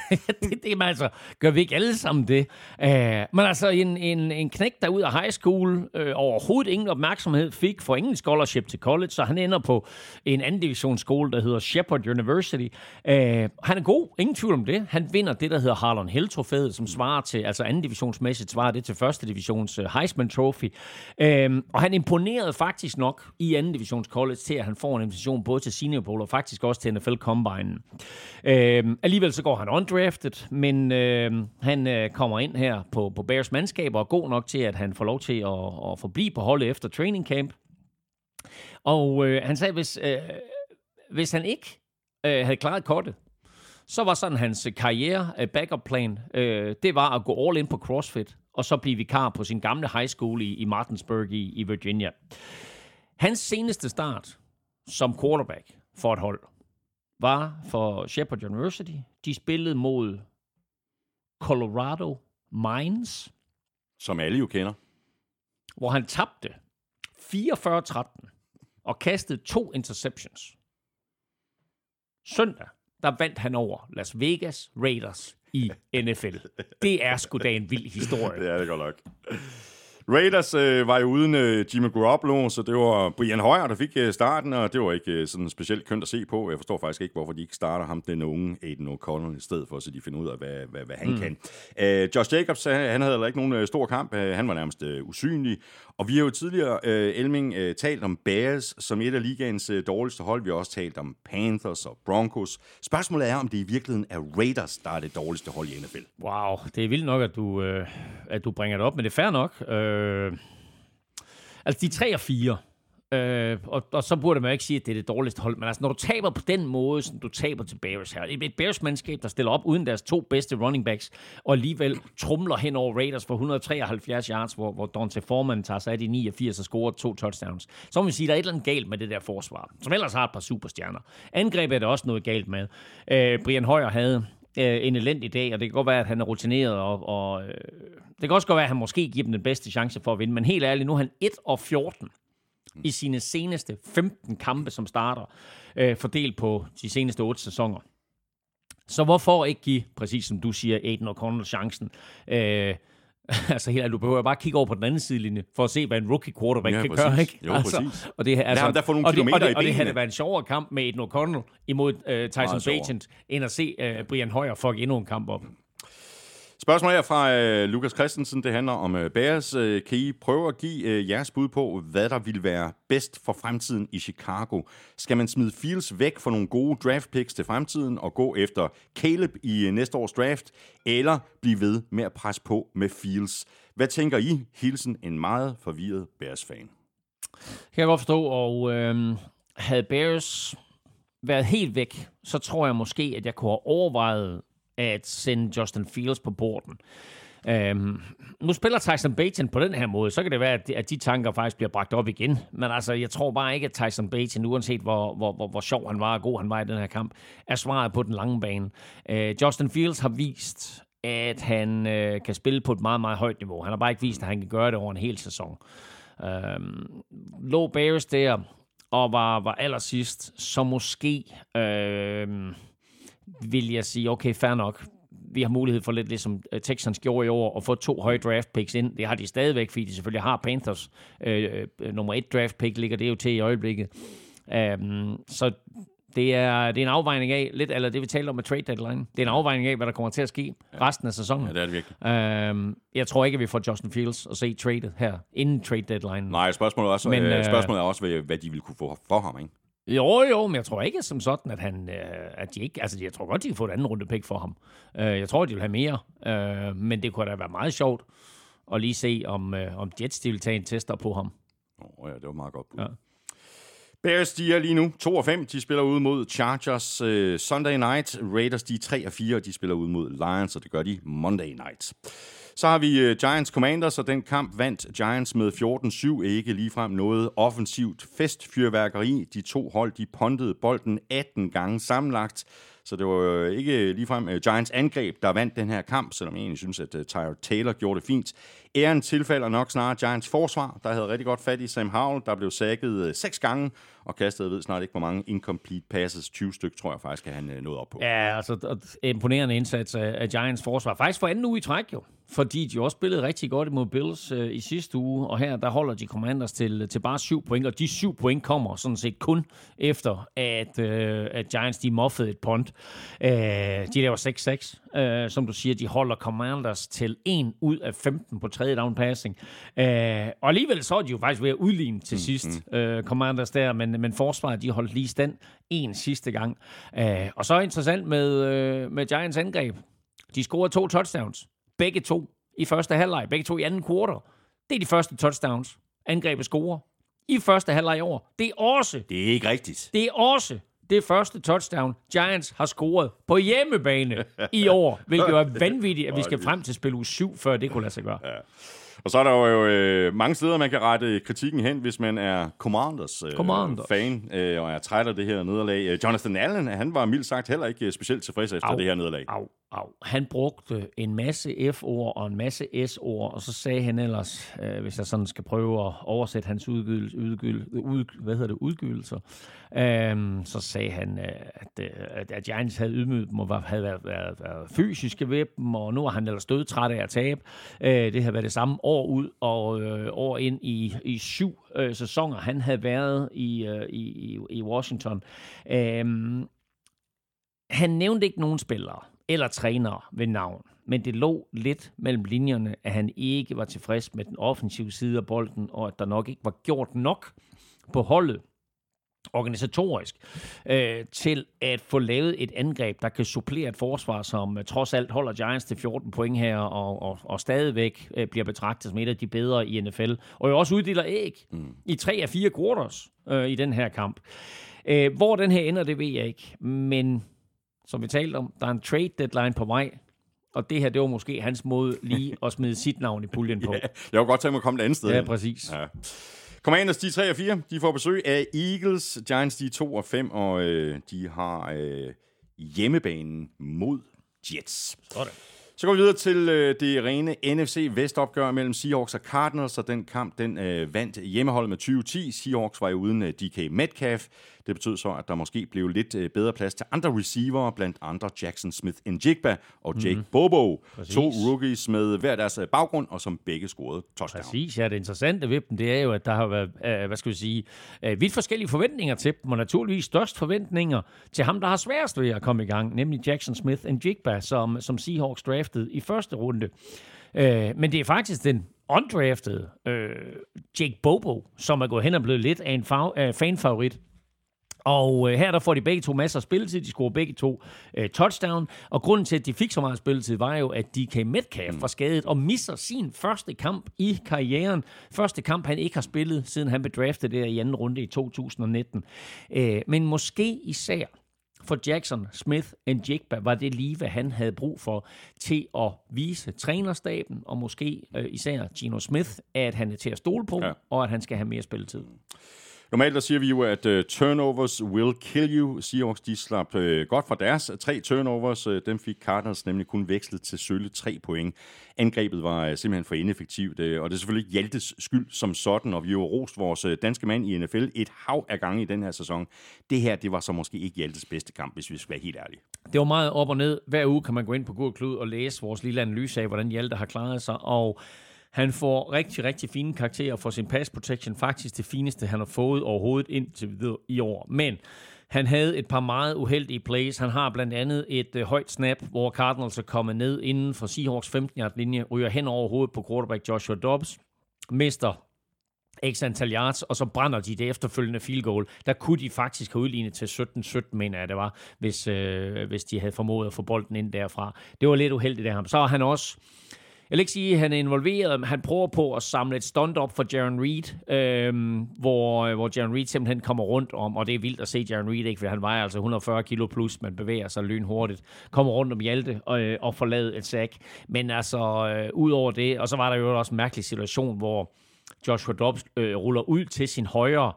Speaker 2: det, det man altså, gør vi ikke alle sammen det. Uh, men altså, en, en, en knæk, der ud af high school uh, overhovedet ingen opmærksomhed fik, for ingen scholarship til college, så han ender på en anden divisionsskole, der hedder Shepherd University. Uh, han er god, ingen tvivl om det. Han vinder det, der hedder Harlan Hill-trofæet, som svarer til, altså anden divisionsmæssigt svarer det til første divisions øh, Heisman Trophy. Øhm, og han imponerede faktisk nok i anden divisions college til, at han får en invitation både til Senior Bowl og faktisk også til NFL Combine. Øhm, alligevel så går han undrafted, men øhm, han øh, kommer ind her på, på Bears mandskab og er god nok til, at han får lov til at, at forblive på holdet efter training camp. Og øh, han sagde, hvis, øh, hvis han ikke øh, havde klaret kortet, så var sådan hans karriere uh, backup plan, uh, det var at gå all in på CrossFit, og så blive vikar på sin gamle high school i, i Martinsburg i, i Virginia. Hans seneste start som quarterback for et hold var for Shepherd University. De spillede mod Colorado Mines.
Speaker 1: Som alle jo kender.
Speaker 2: Hvor han tabte 44-13 og kastede to interceptions. Søndag, der vandt han over Las Vegas Raiders i NFL. Det er sgu da en vild historie.
Speaker 1: det er det godt nok. Raiders øh, var jo uden øh, Jimmy Garoppolo, så det var Brian Højer, der fik øh, starten, og det var ikke øh, sådan specielt kønt at se på. Jeg forstår faktisk ikke, hvorfor de ikke starter ham, den unge Aiden O'Connell, i stedet for, så de finder ud af, hvad, hvad, hvad han mm. kan. Øh, Josh Jacobs, han havde heller ikke nogen øh, stor kamp. Øh, han var nærmest øh, usynlig. Og vi har jo tidligere, øh, Elming, øh, talt om Bears som et af ligaens øh, dårligste hold. Vi har også talt om Panthers og Broncos. Spørgsmålet er, om det i virkeligheden er Raiders, der er det dårligste hold i NFL.
Speaker 2: Wow, det er vildt nok, at du, øh, at du bringer det op, men det er fair nok. Øh, altså, de 3 og 4. Øh, og, og så burde man ikke sige, at det er det dårligste hold. Men altså, når du taber på den måde, som du taber til Bears her, et Bears-mandskab, der stiller op uden deres to bedste running backs, og alligevel trumler hen over Raiders for 173 yards, hvor, hvor Dante Foreman tager sig af de 89 og scorer to touchdowns. Så må vi sige, at der er et eller andet galt med det der forsvar, som ellers har et par superstjerner. Angrebet er der også noget galt med. Øh, Brian Højer havde øh, en elendig dag, og det kan godt være, at han er rutineret, og, og øh, det kan også godt være, at han måske giver dem den bedste chance for at vinde, men helt ærligt, nu er han 1 og 14 i sine seneste 15 kampe, som starter, øh, fordelt på de seneste 8 sæsoner. Så hvorfor ikke give, præcis som du siger, Aiden O'Connell chancen? Øh, altså helt, du behøver bare kigge over på den anden sidelinje, for at se, hvad en rookie quarterback ja, kan
Speaker 1: præcis.
Speaker 2: gøre. Ikke?
Speaker 1: Jo,
Speaker 2: altså,
Speaker 1: præcis.
Speaker 2: Og det, altså,
Speaker 1: Lad ham da få nogle
Speaker 2: og det, og det,
Speaker 1: i
Speaker 2: og det havde været en sjovere kamp med Aiden O'Connell imod uh, Tyson
Speaker 1: Meget.
Speaker 2: Bagent, end at se uh, Brian Højer fuck endnu en kamp op.
Speaker 1: Spørgsmålet her fra øh, Lukas Christensen, det handler om øh, Bears. Øh, kan I prøve at give øh, jeres bud på, hvad der vil være bedst for fremtiden i Chicago? Skal man smide Fields væk for nogle gode draft picks til fremtiden og gå efter Caleb i øh, næste års draft, eller blive ved med at presse på med Fields? Hvad tænker I? Hilsen en meget forvirret Bears-fan.
Speaker 2: Kan jeg godt forstå, og øh, havde Bears været helt væk, så tror jeg måske, at jeg kunne have overvejet at sende Justin Fields på borden. Øhm, nu spiller Tyson Bagent på den her måde, så kan det være, at de, at de tanker faktisk bliver bragt op igen. Men altså, jeg tror bare ikke, at Tyson Bagent, uanset hvor, hvor, hvor, hvor sjov han var og god han var i den her kamp, er svaret på den lange bane. Øh, Justin Fields har vist, at han øh, kan spille på et meget, meget højt niveau. Han har bare ikke vist, at han kan gøre det over en hel sæson. Øh, lå Bears der og var, var allersidst, så måske øh, vil jeg sige, okay, fair nok. Vi har mulighed for lidt, ligesom øh, Texans gjorde i år, at få to høje draft picks ind. Det har de stadigvæk, fordi de selvfølgelig har Panthers. Øh, øh, nummer et draft pick ligger det jo til i øjeblikket. Um, så det er, det er en afvejning af, lidt eller det vi talte om med trade deadline. Det er en afvejning af, hvad der kommer til at ske ja. resten af sæsonen.
Speaker 1: Ja, det er det virkelig.
Speaker 2: Um, jeg tror ikke, at vi får Justin Fields at se traded her, inden trade deadline.
Speaker 1: Nej, spørgsmålet er også, men, øh, spørgsmålet er også hvad, hvad de vil kunne få for ham, ikke?
Speaker 2: Jo, jo, men jeg tror ikke som sådan, at han, øh, at de ikke, altså jeg tror godt, de kan få et andet runde pick for ham. Uh, jeg tror, de vil have mere, uh, men det kunne da være meget sjovt at lige se, om, uh, om Jets de vil tage en tester på ham.
Speaker 1: Åh oh, ja, det var meget godt Ja. Bears, de er lige nu 2 og 5. De spiller ud mod Chargers uh, Sunday night. Raiders, de er 3 og 4, og de spiller ud mod Lions, og det gør de Monday night. Så har vi øh, Giants Commanders, og den kamp vandt Giants med 14-7. Ikke ligefrem noget offensivt festfyrværkeri. De to hold, de pontede bolden 18 gange sammenlagt. Så det var øh, ikke ligefrem øh, Giants angreb, der vandt den her kamp, selvom jeg egentlig synes, at Tyre Taylor gjorde det fint. Æren tilfælder nok snarere Giants forsvar, der havde rigtig godt fat i Sam Howell, der blev sækket seks gange, og kastede, ved snart ikke, hvor mange incomplete passes. 20 stykker, tror jeg faktisk, at han uh, nåede op på.
Speaker 2: Ja, altså imponerende indsats af, af Giants forsvar. Faktisk for anden uge i træk jo fordi de også spillede rigtig godt imod Bills øh, i sidste uge, og her der holder de Commanders til, til bare syv point, og de syv point kommer sådan set kun efter, at, øh, at Giants de muffede et punt. Øh, de laver 6-6, øh, som du siger, de holder Commanders til 1 ud af 15 på tredje down passing. Øh, og alligevel så er de jo faktisk ved at udligne til mm, sidst, mm. øh, Commanders der, men, men forsvaret de holdt lige stand en sidste gang. Øh, og så er interessant med, øh, med Giants angreb. De scorede to touchdowns. Begge to i første halvleg, begge to i anden kvartal. Det er de første touchdowns, angrebet scorer i første halvleg i år. Det er også...
Speaker 1: Det er ikke rigtigt.
Speaker 2: Det er også det første touchdown, Giants har scoret på hjemmebane i år, hvilket er vanvittigt, at vi skal frem til spil uge 7, før det kunne lade sig gøre. Ja.
Speaker 1: Og så er der jo øh, mange steder, man kan rette kritikken hen, hvis man er Commanders, øh,
Speaker 2: Commanders.
Speaker 1: fan øh, og er træt af det her nederlag. Øh, Jonathan Allen, han var mildt sagt heller ikke specielt tilfreds efter au, det her nederlag.
Speaker 2: Au, au. Han brugte en masse F-ord og en masse S-ord, og så sagde han ellers, øh, hvis jeg sådan skal prøve at oversætte hans udgyld, udgyld, ud, hvad hedder det, udgydelser, øh, så sagde han, øh, øh, at, at, at Giants havde ydmyget dem og var, havde været, været, været fysiske ved dem, og nu er han ellers død træt af at tabe. Øh, det har været det samme år ud og øh, år ind i, i syv øh, sæsoner, han havde været i, øh, i, i Washington. Øh, han nævnte ikke nogen spillere eller trænere ved navn, men det lå lidt mellem linjerne, at han ikke var tilfreds med den offensive side af bolden, og at der nok ikke var gjort nok på holdet organisatorisk, øh, til at få lavet et angreb, der kan supplere et forsvar, som øh, trods alt holder Giants til 14 point her, og, og, og stadigvæk øh, bliver betragtet som et af de bedre i NFL, og jo også uddeler æg mm. i tre af fire quarters øh, i den her kamp. Øh, hvor den her ender, det ved jeg ikke, men som vi talte om, der er en trade deadline på vej, og det her, det var måske hans måde lige at smide sit navn i puljen på. ja,
Speaker 1: jeg kunne godt tænke mig at komme et andet sted
Speaker 2: Ja, præcis. Ja.
Speaker 1: Commanders, de er 3 og 4. De får besøg af Eagles. Giants, de er 2 og 5, og øh, de har øh, hjemmebanen mod Jets.
Speaker 2: Sådan.
Speaker 1: Så går vi videre til øh, det rene NFC Vest-opgør mellem Seahawks og Cardinals, og den kamp den øh, vandt hjemmeholdet med 20-10. Seahawks var jo uden øh, DK Metcalf. Det betød så, at der måske blev lidt øh, bedre plads til andre receiver, blandt andre Jackson Smith Njigba og Jake mm. Bobo. Præcis. To rookies med hver deres øh, baggrund, og som begge scorede touchdown.
Speaker 2: Præcis, ja. Det interessante ved dem, det er jo, at der har været, øh, hvad skal vi sige, øh, vidt forskellige forventninger til dem, og naturligvis størst forventninger til ham, der har sværest ved at komme i gang, nemlig Jackson Smith Njigba, som, som Seahawks draftede i første runde. Øh, men det er faktisk den undrafted øh, Jake Bobo, som er gået hen og blevet lidt af en fa- øh, fanfavorit og øh, her der får de begge to masser af spilletid. De scorer begge to øh, touchdown. Og grunden til, at de fik så meget spilletid, var jo, at DK Metcalf mm. var skadet og misser sin første kamp i karrieren. Første kamp, han ikke har spillet, siden han blev draftet der i anden runde i 2019. Øh, men måske især for Jackson Smith and Jigba var det lige, hvad han havde brug for til at vise trænerstaben, og måske øh, især Gino Smith, at han er til at stole på, ja. og at han skal have mere spilletid.
Speaker 1: Normalt der siger vi jo, at uh, turnovers will kill you. Seahawks de slap uh, øh, godt fra deres øh, tre turnovers. Uh, dem fik Cardinals nemlig kun vekslet til sølle tre point. Angrebet var uh, simpelthen for ineffektivt, uh, og det er selvfølgelig Hjaltes skyld som sådan, og vi har rost vores uh, danske mand i NFL et hav af gange i den her sæson. Det her, det var så måske ikke Hjaltes bedste kamp, hvis vi skal være helt ærlige.
Speaker 2: Det var meget op og ned. Hver uge kan man gå ind på Google Klud og læse vores lille analyse af, hvordan Hjalte har klaret sig, og han får rigtig, rigtig fine karakterer for sin pass protection. Faktisk det fineste, han har fået overhovedet indtil videre i år. Men han havde et par meget uheldige plays. Han har blandt andet et øh, højt snap, hvor Cardinals er kommet ned inden for Seahawks 15-yard-linje, ryger hen over hovedet på quarterback Joshua Dobbs, mister x antal yards, og så brænder de det efterfølgende field goal. Der kunne de faktisk have udlignet til 17-17, mener jeg det var, hvis, øh, hvis de havde formået at få bolden ind derfra. Det var lidt uheldigt af ham. Så har han også jeg vil ikke sige, at han er involveret, men han prøver på at samle et stunt op for Jaron Reed, øhm, hvor, øh, hvor Jaron Reed simpelthen kommer rundt om, og det er vildt at se Jaron Reed, ikke, for han vejer altså 140 kilo plus, men bevæger sig lynhurtigt, kommer rundt om Hjalte og, øh, og forlader et sack. Men altså, øh, ud over det, og så var der jo også en mærkelig situation, hvor Joshua Dobbs øh, ruller ud til sin højre, øh,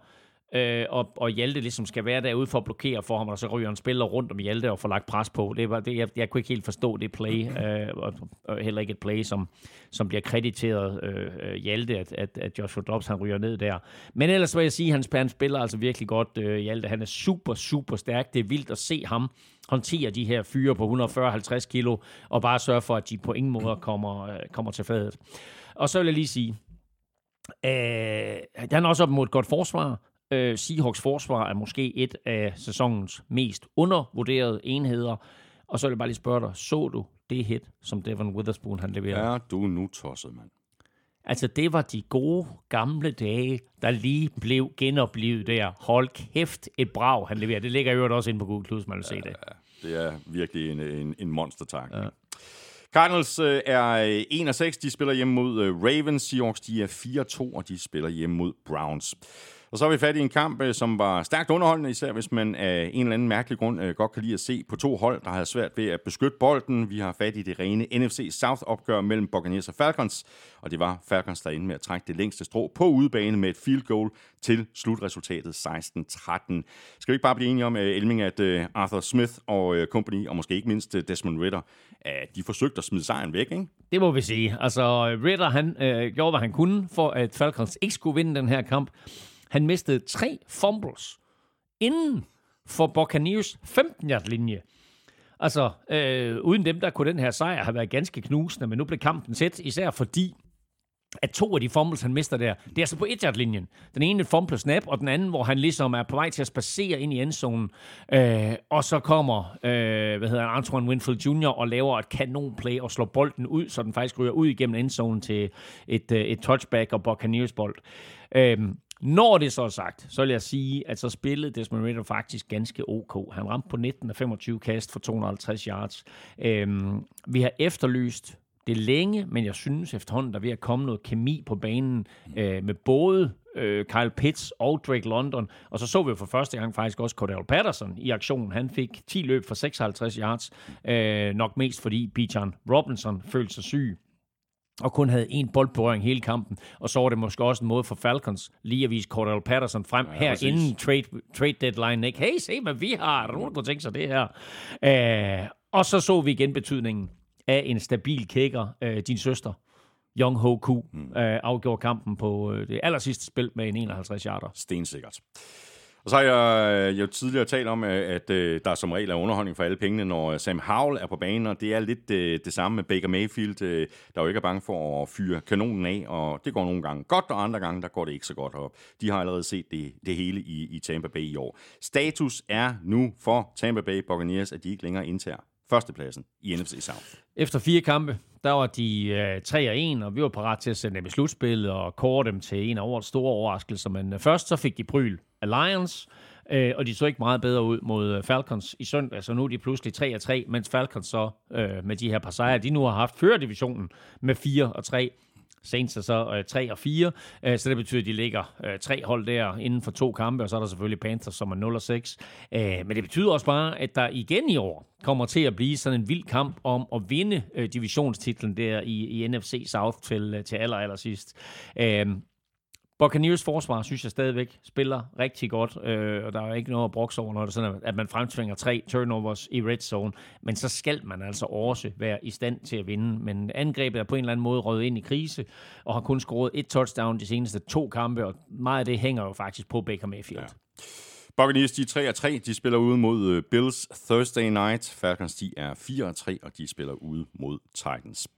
Speaker 2: Øh, og, og Hjalte ligesom skal være derude for at blokere for ham, og så ryger en spiller rundt om Hjalte og får lagt pres på. Det var, det, jeg, jeg kunne ikke helt forstå det play, øh, og, og heller ikke et play, som, som bliver krediteret øh, øh Hjalte, at, at, at Joshua Dobbs han ryger ned der. Men ellers vil jeg sige, at han, han spiller altså virkelig godt, øh, Hjalte. Han er super, super stærk. Det er vildt at se ham håndtere de her fyre på 140-50 kilo, og bare sørge for, at de på ingen måde kommer, øh, kommer til fadet. Og så vil jeg lige sige, Øh, han er også op mod et godt forsvar. Øh, Seahawks forsvar er måske et af sæsonens mest undervurderede enheder. Og så vil jeg bare lige spørge dig, så du det hit, som Devon Witherspoon han leverede?
Speaker 1: Ja, du er nu tosset, mand.
Speaker 2: Altså, det var de gode gamle dage, der lige blev genoplevet der. Hold kæft, et brag, han leverer. Det ligger jo også ind på Google Plus, man vil se det.
Speaker 1: Ja, det er virkelig en, en, en monster Ja. Cardinals øh, er 1 og 6. De spiller hjemme mod øh, Ravens. Seahawks de er 4-2, og de spiller hjemme mod Browns. Og så har vi fat i en kamp, øh, som var stærkt underholdende, især hvis man af en eller anden mærkelig grund øh, godt kan lide at se på to hold, der har svært ved at beskytte bolden. Vi har fat i det rene NFC South-opgør mellem Buccaneers og Falcons, og det var Falcons, der endte med at trække det længste strå på udebane med et field goal til slutresultatet 16-13. Skal vi ikke bare blive enige om, øh, Elming, at Arthur Smith og company, og måske ikke mindst Desmond Ritter, at de forsøgte at smide sejren væk, ikke?
Speaker 2: Det må vi sige. Altså, Ritter, han øh, gjorde, hvad han kunne, for at Falcons ikke skulle vinde den her kamp. Han mistede tre fumbles inden for Buccaneers 15-yard-linje. Altså, øh, uden dem, der kunne den her sejr have været ganske knusende, men nu blev kampen tæt, især fordi, at to af de fumbles, han mister der, det er altså på et linjen Den ene fumble snap, og den anden, hvor han ligesom er på vej til at spacere ind i endzonen. Øh, og så kommer, øh, hvad hedder han, Antoine Winfield Jr. og laver et kanonplay og slår bolden ud, så den faktisk ryger ud igennem endzonen til et, øh, et touchback og Buccaneers bold. Øh, når det så er sagt, så vil jeg sige, at så spillede Desmond Ritter faktisk ganske ok. Han ramte på 19 af 25 kast for 250 yards. Øhm, vi har efterlyst det længe, men jeg synes efterhånden, der er ved at komme noget kemi på banen øh, med både øh, Kyle Pitts og Drake London. Og så så vi for første gang faktisk også Cordell Patterson i aktion. Han fik 10 løb for 56 yards, øh, nok mest fordi Bijan Robinson følte sig syg og kun havde en boldberøring hele kampen. Og så var det måske også en måde for Falcons lige at vise Cordell Patterson frem ja, her præcis. inden trade, trade deadline. Ikke? Hey, se hvad vi har. Er der nogen, der kunne tænke sig det her? Uh, og så så vi igen betydningen af en stabil kicker, uh, din søster. Young Ho Ku mm. uh, afgjorde kampen på uh, det aller sidste spil med en 51 yarder.
Speaker 1: Stensikkert. Og så har jeg øh, jo tidligere talt om, øh, at øh, der som regel er underholdning for alle pengene, når Sam Howell er på banen, og det er lidt det samme med Baker Mayfield, der jo ikke er bange for at fyre kanonen af, og det går nogle gange godt, og andre gange, der går det ikke så godt, og de har allerede set det, det hele i, i Tampa Bay i år. Status er nu for Tampa Bay Buccaneers, at de ikke længere indtager førstepladsen i NFC South.
Speaker 2: Efter fire kampe, der var de øh, 3 og 1, og vi var parat til at sende dem i slutspillet og kåre dem til en af årets store overraskelser. Men øh, først så fik de bryl Alliance, øh, og de så ikke meget bedre ud mod øh, Falcons i søndag, så nu er de pludselig 3 og 3, mens Falcons så øh, med de her par sejre, de nu har haft før divisionen med 4 og 3. Saints er så øh, 3 og 4, øh, så det betyder, at de ligger øh, tre hold der inden for to kampe, og så er der selvfølgelig Panthers, som er 0 og 6. Øh, men det betyder også bare, at der igen i år kommer til at blive sådan en vild kamp om at vinde øh, divisionstitlen der i, i NFC South til, øh, til aller, aller sidst. Øh, Buccaneers forsvar, synes jeg stadigvæk, spiller rigtig godt, øh, og der er ikke noget at brokse over, når det sådan, at man fremtvinger tre turnovers i red zone, men så skal man altså også være i stand til at vinde. Men angrebet er på en eller anden måde røget ind i krise, og har kun scoret et touchdown de seneste to kampe, og meget af det hænger jo faktisk på Baker Mayfield. Ja.
Speaker 1: Buccaneers, de er 3-3, De spiller ude mod øh, Bills Thursday night. Falcons, de er 4 og 3, og de spiller ude mod Titans.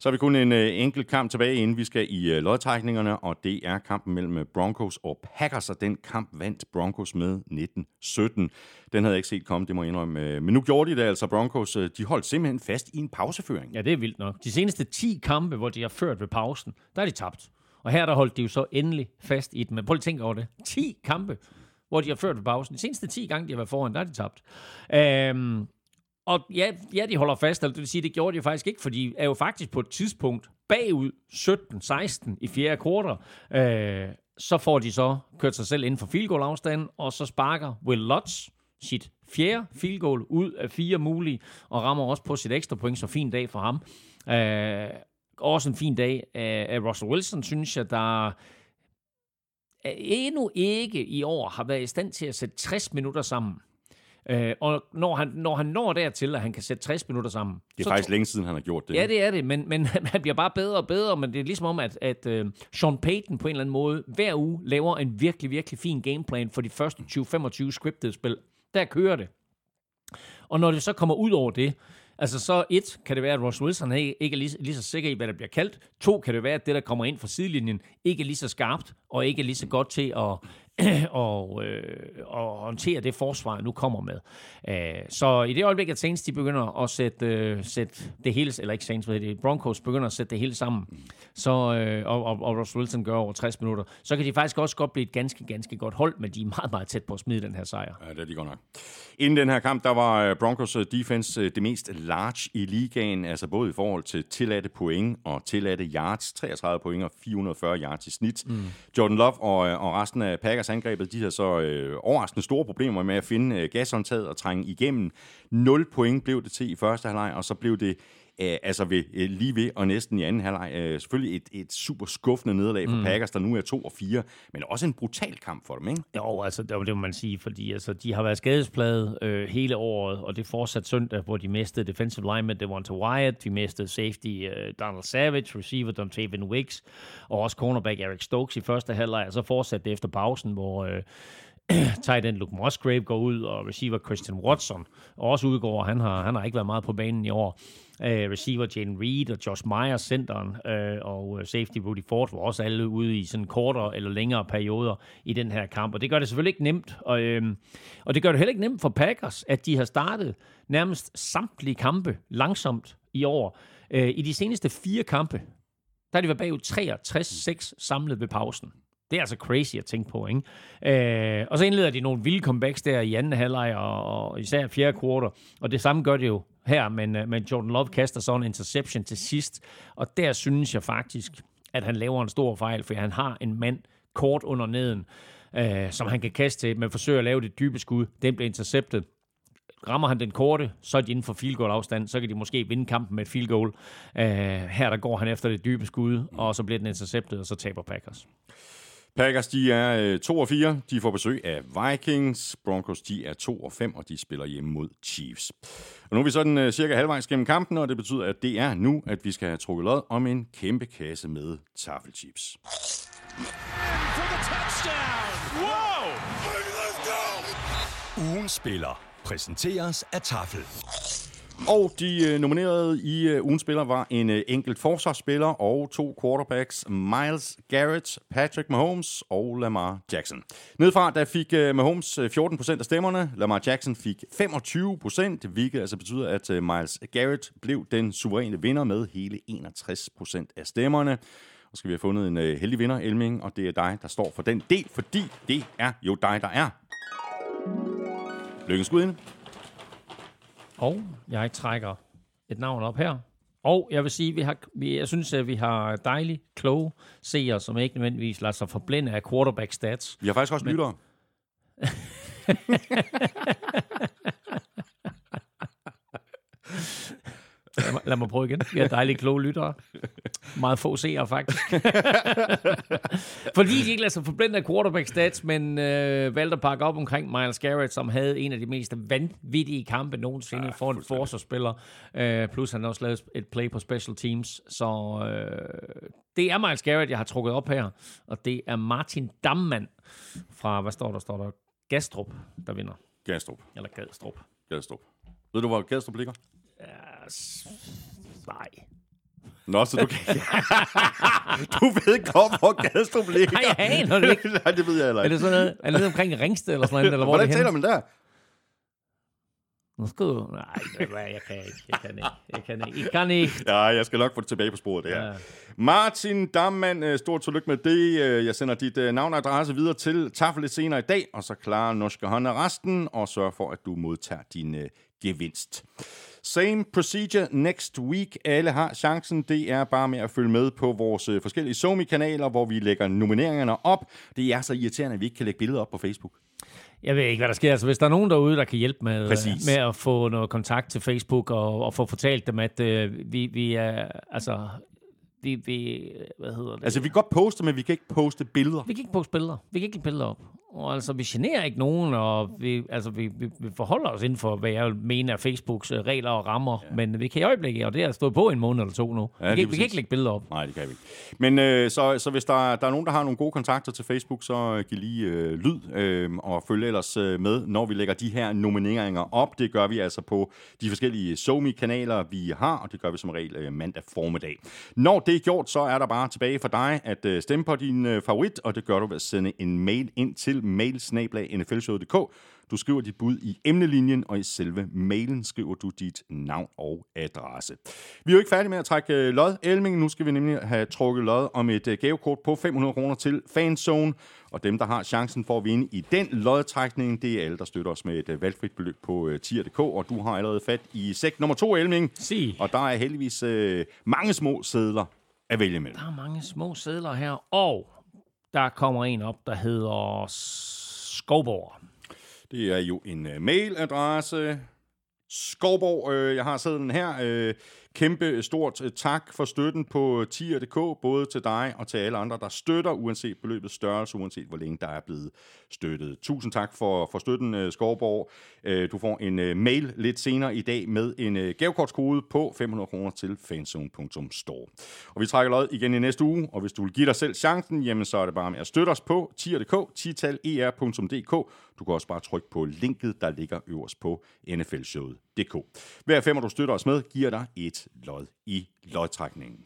Speaker 1: Så har vi kun en øh, enkelt kamp tilbage, inden vi skal i øh, lodtrækningerne, og det er kampen mellem øh, Broncos og Packers, og den kamp vandt Broncos med 19-17. Den havde jeg ikke set komme, det må jeg indrømme. Øh, men nu gjorde de det altså. Broncos, øh, de holdt simpelthen fast i en pauseføring.
Speaker 2: Ja, det er vildt nok. De seneste 10 kampe, hvor de har ført ved pausen, der er de tabt. Og her der holdt de jo så endelig fast i den. Men prøv lige at tænke over det. 10 kampe, hvor de har ført ved pausen. De seneste 10 gange, de har været foran, der er de tabt. Øhm, og ja, ja, de holder fast, eller det vil sige, det gjorde de faktisk ikke, for de er jo faktisk på et tidspunkt bagud 17-16 i fjerde kvartal. Øh, så får de så kørt sig selv inden for field goal afstanden, og så sparker Will Lutz sit fjerde field goal ud af fire mulige, og rammer også på sit ekstra point, så fin dag for ham. Øh, også en fin dag af Russell Wilson, synes jeg, der endnu ikke i år har været i stand til at sætte 60 minutter sammen. Øh, og når han, når han når dertil, at han kan sætte 60 minutter sammen...
Speaker 1: Det er faktisk længe siden, han har gjort det.
Speaker 2: Ja, det er det, men, men han bliver bare bedre og bedre, men det er ligesom om, at, at uh, Sean Payton på en eller anden måde hver uge laver en virkelig, virkelig fin gameplan for de første 20-25 scripted spil. Der kører det. Og når det så kommer ud over det, Altså så et, kan det være, at Ross Wilson ikke er lige, lige så sikker i, hvad der bliver kaldt. To, kan det være, at det, der kommer ind fra sidelinjen, ikke er lige så skarpt, og ikke er lige så godt til at, og, øh, og håndtere det forsvar, nu kommer med. Æh, øh, så i det øjeblik, at Saints de begynder at sætte, øh, sætte det hele, eller ikke Saints, men det, Broncos begynder at sætte det hele sammen, så, øh, og, og, og Ross Wilson gør over 60 minutter, så kan de faktisk også godt blive et ganske, ganske godt hold, men de er meget, meget tæt på at smide den her sejr.
Speaker 1: Ja, det er de godt nok. Inden den her kamp, der var øh, Broncos øh, defense det mest large i ligaen, altså både i forhold til tilladte point og tilladte yards, 33 point og 440 yards i snit. Mm. Jordan Love og, og resten af Packers angrebet, de havde så øh, overraskende store problemer med at finde øh, gashåndtaget og trænge igennem. 0 point blev det til i første halvleg, og så blev det øh, altså ved, øh, lige ved og næsten i anden halvleg. Øh, selvfølgelig et, et super skuffende nederlag for mm. Packers, der nu er 2 og 4, men også en brutal kamp for dem, ikke?
Speaker 2: Jo, altså det, må man sige, fordi altså, de har været skadespladet øh, hele året, og det fortsat søndag, hvor de mistede defensive lineman Devonta Wyatt, de mistede safety øh, Donald Savage, receiver Dontavin Wicks, og også cornerback Eric Stokes i første halvleg, og så fortsatte det efter pausen, hvor... Øh, tight end Luke Musgrave går ud, og receiver Christian Watson også udgår. Han har, han har ikke været meget på banen i år. Uh, receiver Jane Reed og Josh Myers, centeren, uh, og øh, safety Rudy Ford var også alle ude i sådan kortere eller længere perioder i den her kamp. Og det gør det selvfølgelig ikke nemt. Og, uh, og det gør det heller ikke nemt for Packers, at de har startet nærmest samtlige kampe langsomt i år. Uh, I de seneste fire kampe, der har de været bagud 63-6 samlet ved pausen. Det er altså crazy at tænke på, ikke? Øh, og så indleder de nogle vilde comebacks der i anden halvleg, og, og især fjerde kvartal. Og det samme gør det jo her, men, øh, men Jordan Love kaster så en interception til sidst. Og der synes jeg faktisk, at han laver en stor fejl, for han har en mand kort under neden, øh, som han kan kaste til, men forsøger at lave det dybe skud. Den bliver interceptet. Rammer han den korte, så er de inden for field goal afstand, så kan de måske vinde kampen med et field goal. Øh, her der går han efter det dybe skud, og så bliver den interceptet, og så taber Packers.
Speaker 1: Packers, de er 2 øh, og 4. De får besøg af Vikings. Broncos, de er 2 og 5, og de spiller hjemme mod Chiefs. Og nu er vi sådan uh, cirka halvvejs gennem kampen, og det betyder, at det er nu, at vi skal have trukket lod om en kæmpe kasse med taffelchips.
Speaker 4: Ugen spiller præsenteres af Tafel.
Speaker 1: Og de øh, nominerede i øh, ugens spiller var en øh, enkelt forsvarsspiller og to quarterbacks, Miles Garrett, Patrick Mahomes og Lamar Jackson. Nedfra der fik øh, Mahomes øh, 14% af stemmerne, Lamar Jackson fik 25%, hvilket altså betyder, at øh, Miles Garrett blev den suveræne vinder med hele 61% af stemmerne. Og skal vi have fundet en øh, heldig vinder, Elming, og det er dig, der står for den del, fordi det er jo dig, der er. Lykkens gudinde
Speaker 2: og jeg trækker et navn op her. Og jeg vil sige, vi har, vi, jeg synes, at vi har dejligt kloge seere, som ikke nødvendigvis lader sig forblænde af quarterback stats.
Speaker 1: Vi har faktisk også Men... lyttere.
Speaker 2: Lad mig, lad mig prøve igen. Vi har dejlige kloge lyttere. Meget få seere, faktisk. Fordi de ikke lader sig forblænde af quarterback stats, men øh, valgte at pakke op omkring Miles Garrett, som havde en af de mest vanvittige kampe nogensinde ja, for en forsvarsspiller. Øh, plus han også lavet et play på special teams. Så øh, det er Miles Garrett, jeg har trukket op her. Og det er Martin Dammann fra, hvad står der? Står der Gastrup, der vinder.
Speaker 1: Gastrup.
Speaker 2: Eller Gadstrup.
Speaker 1: Gastrup. Ved du, hvor Gastrup ligger?
Speaker 2: Nej.
Speaker 1: Nå, så du kan... du ved godt, hvor Gastrup ligger.
Speaker 2: Nej, jeg aner det ikke.
Speaker 1: Nej, det ved jeg heller
Speaker 2: Er
Speaker 1: ikke.
Speaker 2: det sådan noget? Er det omkring Ringsted eller sådan noget? Eller hvor
Speaker 1: Hvordan
Speaker 2: er det
Speaker 1: taler man der?
Speaker 2: Nu skal du... Nej, jeg kan ikke. Jeg kan ikke. Jeg kan ikke. Jeg kan ikke.
Speaker 1: Ja, jeg skal nok få det tilbage på sporet, det her.
Speaker 2: Ja.
Speaker 1: Martin Dammann, øh, stort tillykke med det. Øh, Jeg sender dit øh, navn og adresse videre til Tafel lidt senere i dag, og så klarer Norske Hånd resten, og sørg for, at du modtager din gevinst. Same procedure next week. Alle har chancen. Det er bare med at følge med på vores øh, forskellige Somi-kanaler, hvor vi lægger nomineringerne op. Det er så irriterende, at vi ikke kan lægge billeder op på Facebook.
Speaker 2: Jeg ved ikke, hvad der sker. Altså, hvis der er nogen derude, der kan hjælpe med,
Speaker 1: Præcis.
Speaker 2: med at få noget kontakt til Facebook og, og få fortalt dem, at øh, vi, vi er... Altså, vi, vi, hvad hedder det?
Speaker 1: Altså, vi kan godt poste, men vi kan ikke poste billeder.
Speaker 2: Vi kan ikke poste billeder. Vi kan ikke lægge billeder op. Og altså, vi generer ikke nogen, og vi, altså, vi, vi, vi forholder os inden for, hvad jeg mener er Facebooks øh, regler og rammer. Ja. Men vi kan i øjeblikket, og det har stået på en måned eller to nu.
Speaker 1: Ja,
Speaker 2: vi, kan, vi kan ikke lægge billeder op.
Speaker 1: Nej, det kan vi ikke. Men øh, så, så hvis der, der er nogen, der har nogle gode kontakter til Facebook, så øh, giv lige øh, lyd øh, og følg ellers øh, med, når vi lægger de her nomineringer op. Det gør vi altså på de forskellige SoMe-kanaler, vi har, og det gør vi som regel øh, mandag formiddag. Når det er gjort, så er der bare tilbage for dig at øh, stemme på din øh, favorit, og det gør du ved at sende en mail ind til mailsnablag.nflshowet.dk. Du skriver dit bud i emnelinjen, og i selve mailen skriver du dit navn og adresse. Vi er jo ikke færdige med at trække øh, lod, Elming. Nu skal vi nemlig have trukket lod om et øh, gavekort på 500 kroner til Fanzone. Og dem, der har chancen for at vinde i den lodtrækning, det er alle, der støtter os med et øh, valgfrit beløb på tier.dk. Og du har allerede fat i sæk nummer to, Elming.
Speaker 2: Sig.
Speaker 1: Og der er heldigvis øh, mange små sædler at vælge imellem.
Speaker 2: Der er mange små sædler her, og der kommer en op, der hedder Skovborg.
Speaker 1: Det er jo en øh, mailadresse. Skovborg, øh, jeg har sædlen her. Øh, kæmpe øh, stort øh, tak for støtten på øh, tier.dk, både til dig og til alle andre, der støtter, uanset beløbets størrelse, uanset hvor længe der er blevet støttet. Tusind tak for, for støtten, Skovborg. Du får en mail lidt senere i dag med en gavekortskode på 500 kroner til fanzone.store. Og vi trækker lod igen i næste uge, og hvis du vil give dig selv chancen, jamen så er det bare med at støtte os på tier.dk, titaler.dk. Du kan også bare trykke på linket, der ligger øverst på hver femmer, du støtter os med, giver dig et lod i lodtrækningen.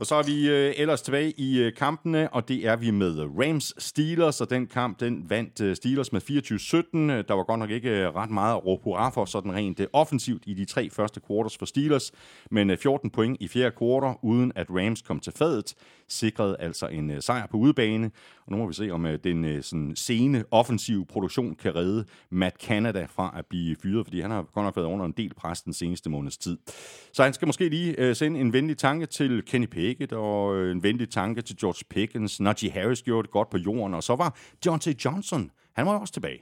Speaker 1: Og så er vi øh, ellers tilbage i øh, kampene, og det er vi med Rams Steelers, og den kamp, den vandt øh, Steelers med 24-17. Øh, der var godt nok ikke øh, ret meget at råbe hurra for, sådan rent øh, offensivt i de tre første quarters for Steelers, men øh, 14 point i fjerde quarter, uden at Rams kom til fadet, sikrede altså en øh, sejr på udebane. Og nu må vi se, om øh, den øh, sådan sene offensive produktion kan redde Matt Canada fra at blive fyret, fordi han har godt nok været under en del pres den seneste måneds tid. Så han skal måske lige øh, sende en venlig tanke til Kenny Pickett, og øh, en venlig tanke til George Pickens. Najee Harris gjorde det godt på jorden, og så var John T. Johnson, han var også tilbage.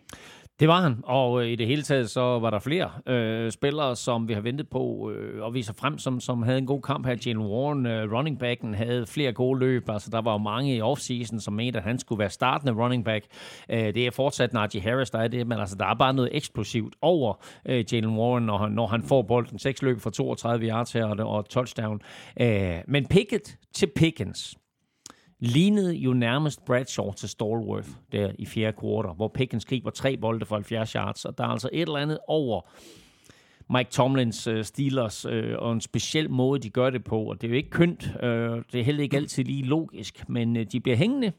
Speaker 2: Det var han, og øh, i det hele taget så var der flere øh, spillere, som vi har ventet på øh, og viser frem, som, som havde en god kamp her. Jalen Warren, øh, running backen, havde flere gode løb. Altså, der var jo mange i offseason, som mente, at han skulle være startende running back. Øh, det er fortsat Najee Harris, der er det, men altså, der er bare noget eksplosivt over øh, Jalen Warren, når han, når han får bolden. Seks løb for 32 yards her og, og touchdown. Øh, men picket til Pickens lignede jo nærmest Bradshaw til Stallworth der i fjerde kvartal, hvor Pickens griber tre bolde for 70 yards, og der er altså et eller andet over Mike Tomlins uh, Steelers uh, og en speciel måde, de gør det på, og det er jo ikke kønt, uh, det er heller ikke altid lige logisk, men uh, de bliver hængende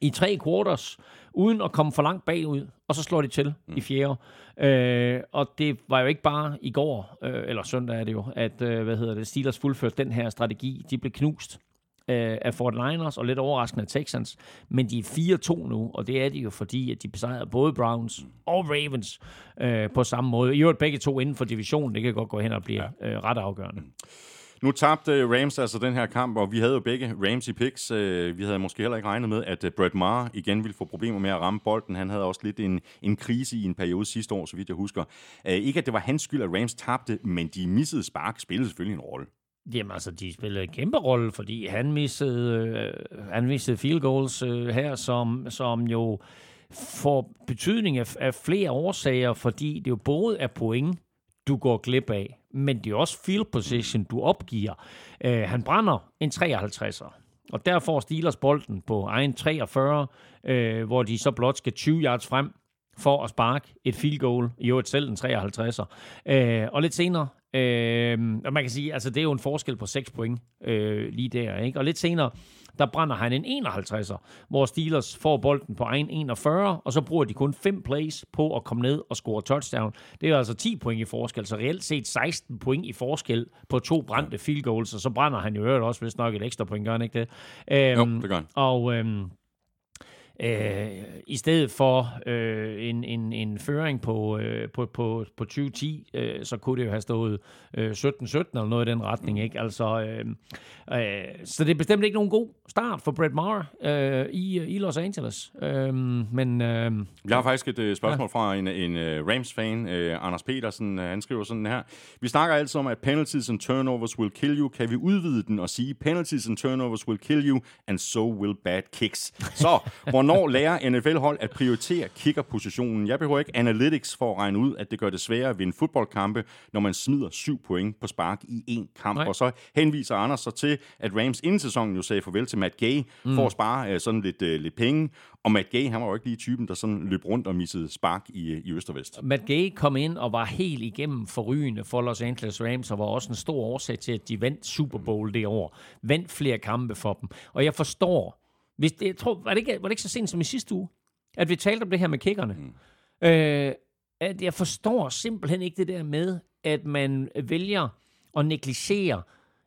Speaker 2: i tre quarters, uden at komme for langt bagud, og så slår de til mm. i fjerde. Øh, og det var jo ikke bare i går, øh, eller søndag er det jo, at øh, hvad hedder det, Steelers fuldførte den her strategi. De blev knust øh, af Fort Niners og lidt overraskende af Texans, men de er 4-2 nu, og det er de jo fordi, at de besejrede både Browns og Ravens øh, på samme måde. I øvrigt begge to inden for divisionen, det kan godt gå hen og blive ja. øh, ret afgørende.
Speaker 1: Nu tabte Rams altså den her kamp, og vi havde jo begge Rams i picks. Øh, Vi havde måske heller ikke regnet med, at øh, Brett Maher igen ville få problemer med at ramme bolden. Han havde også lidt en, en krise i en periode sidste år, så vidt jeg husker. Øh, Ikke at det var hans skyld, at Rams tabte, men de missede spark spillede selvfølgelig en rolle.
Speaker 2: Jamen altså, de spillede en kæmpe rolle, fordi han missede, øh, han missede field goals øh, her, som, som jo får betydning af, af flere årsager, fordi det jo både er point, du går glip af, men det er også field position, du opgiver. Øh, han brænder en 53'er, og der får Steelers bolden på egen 43, øh, hvor de så blot skal 20 yards frem for at sparke et field goal, i øvrigt selv en 53'er. Øh, og lidt senere, øh, og man kan sige, altså det er jo en forskel på 6 point øh, lige der, ikke? Og lidt senere, der brænder han en 51'er, hvor Steelers får bolden på egen 41, og så bruger de kun 5 plays på at komme ned og score touchdown. Det er altså 10 point i forskel, så reelt set 16 point i forskel på to brændte field goals, og så brænder han jo også, hvis nok et ekstra point, gør han ikke det?
Speaker 1: Øhm, jo, det gør han.
Speaker 2: Og øhm, Øh, I stedet for øh, en, en, en føring på, øh, på, på, på 2010, øh, så kunne det jo have stået øh, 17-17 eller noget i den retning. Ikke? Altså, øh, øh, så det er bestemt ikke nogen god start for Brett Maher øh, i, i Los Angeles. Øh, men, øh,
Speaker 1: Jeg har faktisk et øh, spørgsmål ja. fra en, en uh, Rams-fan, øh, Anders Petersen. Uh, han skriver sådan her. Vi snakker altid om, at penalties and turnovers will kill you. Kan vi udvide den og sige, penalties and turnovers will kill you, and so will bad kicks. Så, hvornår lærer NFL-hold at prioritere kickerpositionen? Jeg behøver ikke analytics for at regne ud, at det gør det sværere at vinde fodboldkampe, når man smider syv point på spark i en kamp. Nej. Og så henviser Anders så til, at Rams inden sæsonen jo sagde farvel til Matt Gay mm. for at spare uh, sådan lidt, uh, lidt penge. Og Matt Gay, han var jo ikke lige typen, der sådan løb rundt og missede spark i, i øst og vest.
Speaker 2: Matt Gay kom ind og var helt igennem forrygende for Los Angeles Rams, og var også en stor årsag til, at de vandt Super Bowl det år. Vandt flere kampe for dem. Og jeg forstår, hvis det, jeg tror, var, det ikke, var det ikke så sent som i sidste uge, at vi talte om det her med kickerne? Mm. Øh, at jeg forstår simpelthen ikke det der med, at man vælger at negligere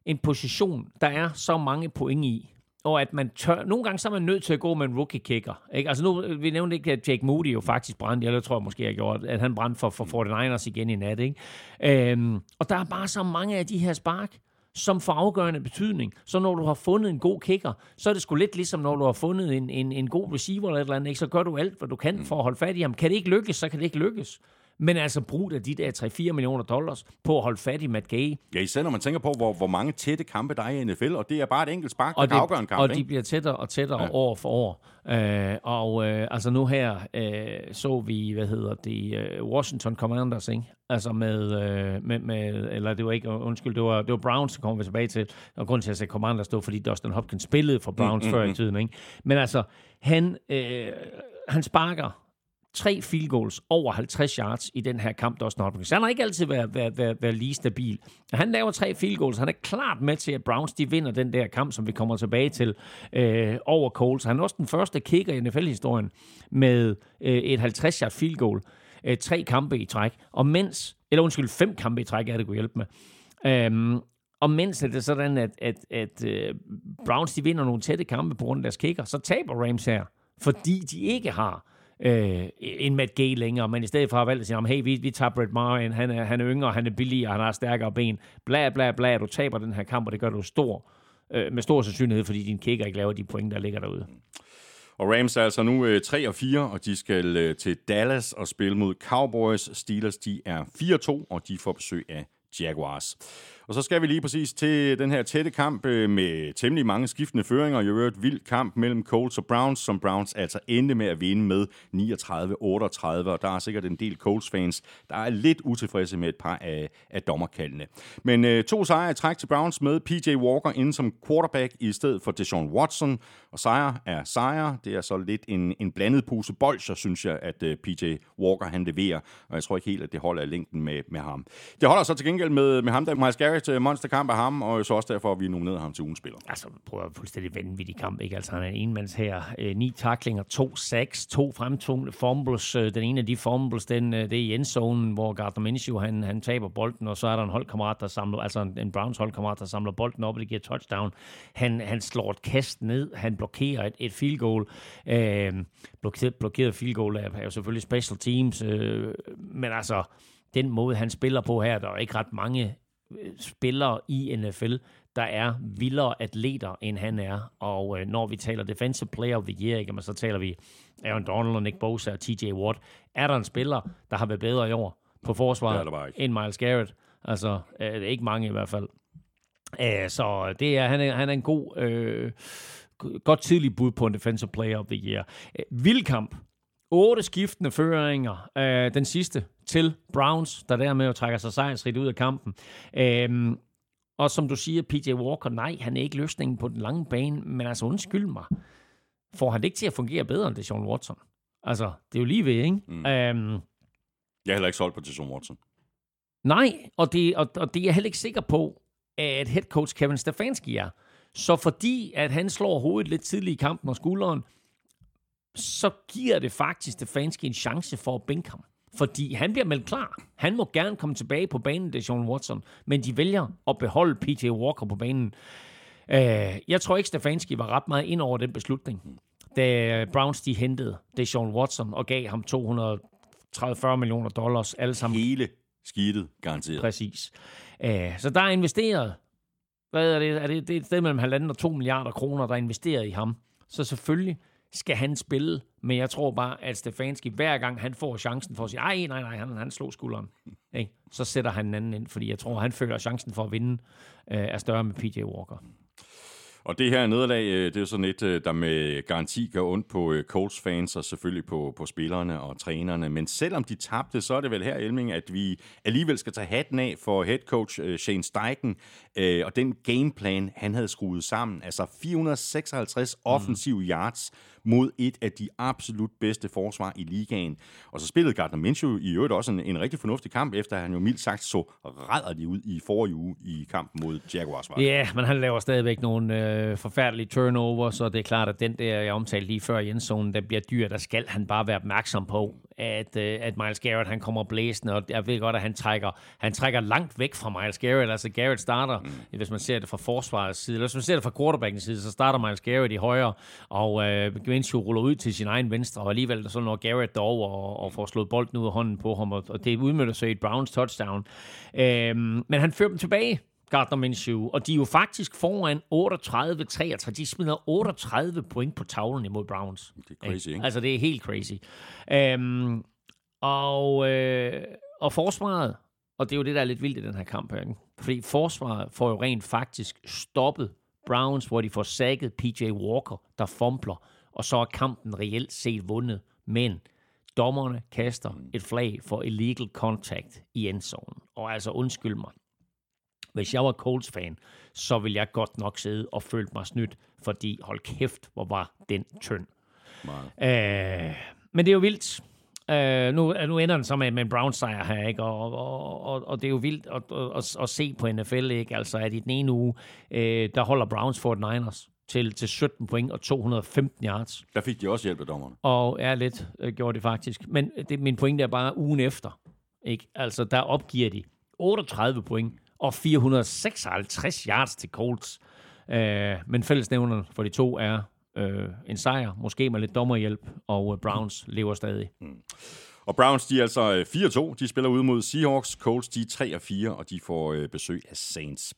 Speaker 2: en position, der er så mange point i og at man tør, nogle gange så er man nødt til at gå med en rookie kicker. Ikke? Altså nu, vi nævnte ikke, at Jake Moody jo faktisk brændte, eller tror jeg måske, jeg gjorde, at han brændte for, for 49ers igen i nat. Ikke? Øhm, og der er bare så mange af de her spark, som får afgørende betydning. Så når du har fundet en god kicker, så er det sgu lidt ligesom, når du har fundet en, en, en god receiver eller et eller andet, ikke? så gør du alt, hvad du kan for at holde fat i ham. Kan det ikke lykkes, så kan det ikke lykkes men altså brug af de der 3-4 millioner dollars på at holde fat i Matt Gay.
Speaker 1: Ja, især når man tænker på, hvor, hvor mange tætte kampe der er i NFL, og det er bare et enkelt spark, der kan afgøre en kamp.
Speaker 2: Og ikke? de bliver tættere og tættere ja. år for år. Uh, og uh, altså nu her uh, så vi, hvad hedder det, uh, Washington Commanders, ikke? Altså med, uh, med, med, eller det var ikke, undskyld, det var, det var Browns, der kommer vi tilbage til. Og grund til, at jeg sagde Commanders, det var, fordi Dustin Hopkins spillede for Browns mm, mm, før i mm. tiden, ikke? Men altså, han, uh, han sparker tre field goals over 50 yards i den her kamp, også Hopkins. Han har ikke altid været, været, været, været lige stabil. Han laver tre field goals. Han er klart med til, at Browns de vinder den der kamp, som vi kommer tilbage til øh, over Coles. Han er også den første kicker i NFL-historien med øh, et 50 yard field goal. Øh, tre kampe i træk. Og mens, eller undskyld, fem kampe i træk er det kunne hjælpe med. Øhm, og mens det er sådan, at, at, at øh, Browns de vinder nogle tætte kampe på grund af deres kicker, så taber Rams her, fordi de ikke har øh, en Matt Gay længere, men i stedet for har valgt at sige, hey, vi, vi tager Brett Maher han er, han er yngre, han er billigere, han har stærkere ben, bla bla bla, du taber den her kamp, og det gør du stor, øh, med stor sandsynlighed, fordi din kicker ikke laver de point, der ligger derude.
Speaker 1: Og Rams er altså nu øh, 3 og 4, og de skal øh, til Dallas og spille mod Cowboys. Steelers, de er 4-2, og de får besøg af Jaguars. Og så skal vi lige præcis til den her tætte kamp øh, med temmelig mange skiftende føringer. Jeg har et vild kamp mellem Colts og Browns, som Browns altså endte med at vinde med 39-38. Og der er sikkert en del Colts-fans, der er lidt utilfredse med et par af, af dommerkaldene. Men øh, to sejre i træk til Browns med PJ Walker inde som quarterback i stedet for Deshaun Watson. Og sejre er sejre. Det er så lidt en, en blandet pose bolcher, synes jeg, at øh, PJ Walker han leverer. Og jeg tror ikke helt, at det holder i længden med, med ham. Det holder så til gengæld med, med ham, der Miles Garrett Garrett, øh, monsterkamp af ham, og så også derfor, at vi nominerede ham til ugens spiller.
Speaker 2: Altså, prøv at fuldstændig vanvittig kamp, ikke? Altså, han er en mands her. Øh, ni taklinger, to sacks, to fremtungne fumbles. Øh, den ene af de fumbles, den, øh, det er i endzonen, hvor Gardner Minshew, han, han taber bolden, og så er der en holdkammerat, der samler, altså en, en Browns holdkammerat, der samler bolden op, og det giver touchdown. Han, han slår et kast ned, han blokerer et, et field goal. Øh, blokeret, blokeret field goal er, er jo selvfølgelig special teams, øh, men altså, den måde, han spiller på her, der er ikke ret mange spillere i NFL, der er vildere atleter, end han er. Og øh, når vi taler Defensive Player of the Year, ikke, så taler vi Aaron Donald og Nick Bosa og TJ Watt. Er der en spiller, der har været bedre i år på forsvaret end Miles Garrett? Altså, øh, det er ikke mange i hvert fald. Uh, så det er, han, er, han er en god, øh, godt tidlig bud på en Defensive Player of the Year. Uh, Vildkamp. Otte skiftende føringer. Uh, den sidste til Browns, der dermed jo trækker sig sejrsrigt ud af kampen. Uh, og som du siger, PJ Walker, nej, han er ikke løsningen på den lange bane, men altså undskyld mig. Får han det ikke til at fungere bedre end det Sean Watson? Altså, det er jo lige ved, ikke? Mm. Um,
Speaker 1: Jeg er heller ikke solgt på Deshaun Watson.
Speaker 2: Nej, og det, og, og det er jeg heller ikke sikker på, at head coach Kevin Stefanski er. Så fordi, at han slår hovedet lidt tidligt i kampen og skulderen, så giver det faktisk Stefanski en chance for at bænke ham. Fordi han bliver meldt klar. Han må gerne komme tilbage på banen, det er Sean Watson. Men de vælger at beholde PJ Walker på banen. Uh, jeg tror ikke, Stefanski var ret meget ind over den beslutning. Da Browns de hentede det Sean Watson og gav ham 230-40 millioner dollars alle sammen.
Speaker 1: Hele skidtet, garanteret.
Speaker 2: Præcis. Uh, så der er investeret, hvad er det, er det, det er et sted mellem halvanden og 2 milliarder kroner, der er investeret i ham. Så selvfølgelig skal han spille, men jeg tror bare, at Stefanski, hver gang han får chancen for at sige, ej, nej, nej, han, han slog skulderen, ikke? så sætter han en anden ind, fordi jeg tror, han føler, at chancen for at vinde øh, er større med PJ Walker.
Speaker 1: Og det her nederlag, øh, det er sådan et, øh, der med garanti gør ondt på øh, Colts-fans og selvfølgelig på, på spillerne og trænerne. Men selvom de tabte, så er det vel her, Elming, at vi alligevel skal tage hatten af for head coach Shane Steichen og den gameplan, han havde skruet sammen. Altså 456 offensive mm. yards mod et af de absolut bedste forsvar i ligaen. Og så spillede Gardner Minshew i øvrigt også en, en rigtig fornuftig kamp, efter han jo mildt sagt så rædderlig ud i forrige uge i kampen mod Jaguars.
Speaker 2: Ja, yeah, men han laver stadigvæk nogle øh, forfærdelige turnover, så det er klart, at den der, jeg omtalte lige før i endzonen, der bliver dyr, der skal han bare være opmærksom på, at, øh, at Miles Garrett han kommer blæsende, og jeg ved godt, at han trækker, han trækker langt væk fra Miles Garrett. Altså Garrett starter, mm. hvis man ser det fra forsvarets side, eller hvis man ser det fra quarterbackens side, så starter Miles Garrett i højre, og øh, Minshew ruller ud til sin egen venstre, og alligevel så når Garrett derover og, og får slået bolden ud af hånden på ham, og, og det udmønter sig i et Browns touchdown. Øhm, men han fører dem tilbage, Gardner Minshew, og de er jo faktisk foran 38-33. De smider 38 point på tavlen imod Browns.
Speaker 1: Det er crazy, ikke?
Speaker 2: Altså, det er helt crazy. Øhm, og, øh, og forsvaret, og det er jo det, der er lidt vildt i den her kamp ikke? fordi forsvaret får jo rent faktisk stoppet Browns, hvor de får sækket PJ Walker, der fumbler, og så er kampen reelt set vundet. Men dommerne kaster et flag for illegal contact i endzonen. Og altså undskyld mig, hvis jeg var Colts-fan, så ville jeg godt nok sidde og føle mig snydt, fordi hold kæft, hvor var den tynd. Øh, men det er jo vildt. Uh, nu, nu ender den så med, med en Browns-sejr her, ikke? Og, og, og, og det er jo vildt at, at, at, se på NFL, ikke? Altså, at i den ene uge, uh, der holder Browns Fort Niners til, til 17 point og 215 yards.
Speaker 1: Der fik de også hjælp af dommerne.
Speaker 2: Og er lidt uh, gjorde det faktisk. Men det, min pointe er bare ugen efter. Ikke? Altså, der opgiver de 38 point og 456 yards til Colts. Uh, men fællesnævnerne for de to er uh, en sejr, måske med lidt dommerhjælp, og uh, Browns lever stadig. Mm.
Speaker 1: Og Browns, de er altså 4-2. De spiller ud mod Seahawks. Colts, de er 3-4, og de får uh, besøg af Saints.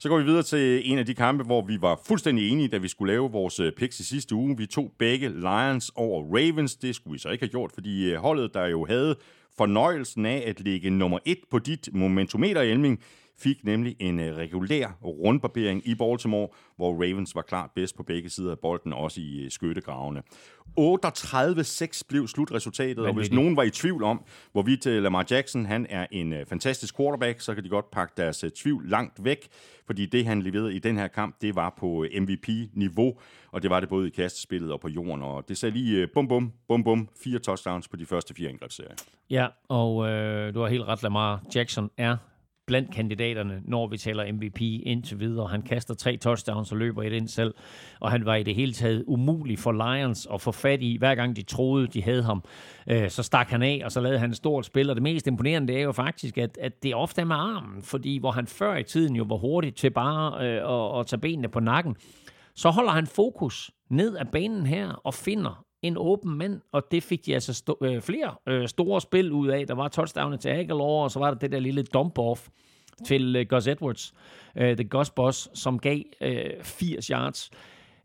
Speaker 1: Så går vi videre til en af de kampe, hvor vi var fuldstændig enige, da vi skulle lave vores picks i sidste uge. Vi tog begge Lions over Ravens. Det skulle vi så ikke have gjort, fordi holdet, der jo havde fornøjelsen af at ligge nummer et på dit momentometer, Elming, fik nemlig en øh, regulær rundbarbering i Baltimore, hvor Ravens var klart bedst på begge sider af bolden, også i øh, skyttegravene. 38-6 blev slutresultatet, og hvis nogen var i tvivl om, hvorvidt øh, Lamar Jackson han er en fantastisk quarterback, så kan de godt pakke deres tvivl langt væk, fordi det, han leverede i den her kamp, det var på MVP-niveau, og det var det både i kastespillet og på jorden, og det sagde lige bum bum, bum bum, fire touchdowns på de første fire angrebsserier.
Speaker 2: Ja, og øh, du har helt ret, Lamar Jackson er blandt kandidaterne, når vi taler MVP indtil videre. Han kaster tre touchdowns og løber et ind selv, og han var i det hele taget umulig for Lions at få fat i. Hver gang de troede, de havde ham, øh, så stak han af, og så lavede han et stort spil. Og det mest imponerende det er jo faktisk, at, at det ofte er med armen, fordi hvor han før i tiden jo var hurtig til bare øh, at, at tage benene på nakken, så holder han fokus ned ad banen her og finder en åben mand, og det fik de altså st- øh, flere øh, store spil ud af. Der var touchdownet til Aguilar, og så var der det der lille dump-off til øh, Gus Edwards, øh, The Gus Boss, som gav øh, 80 yards.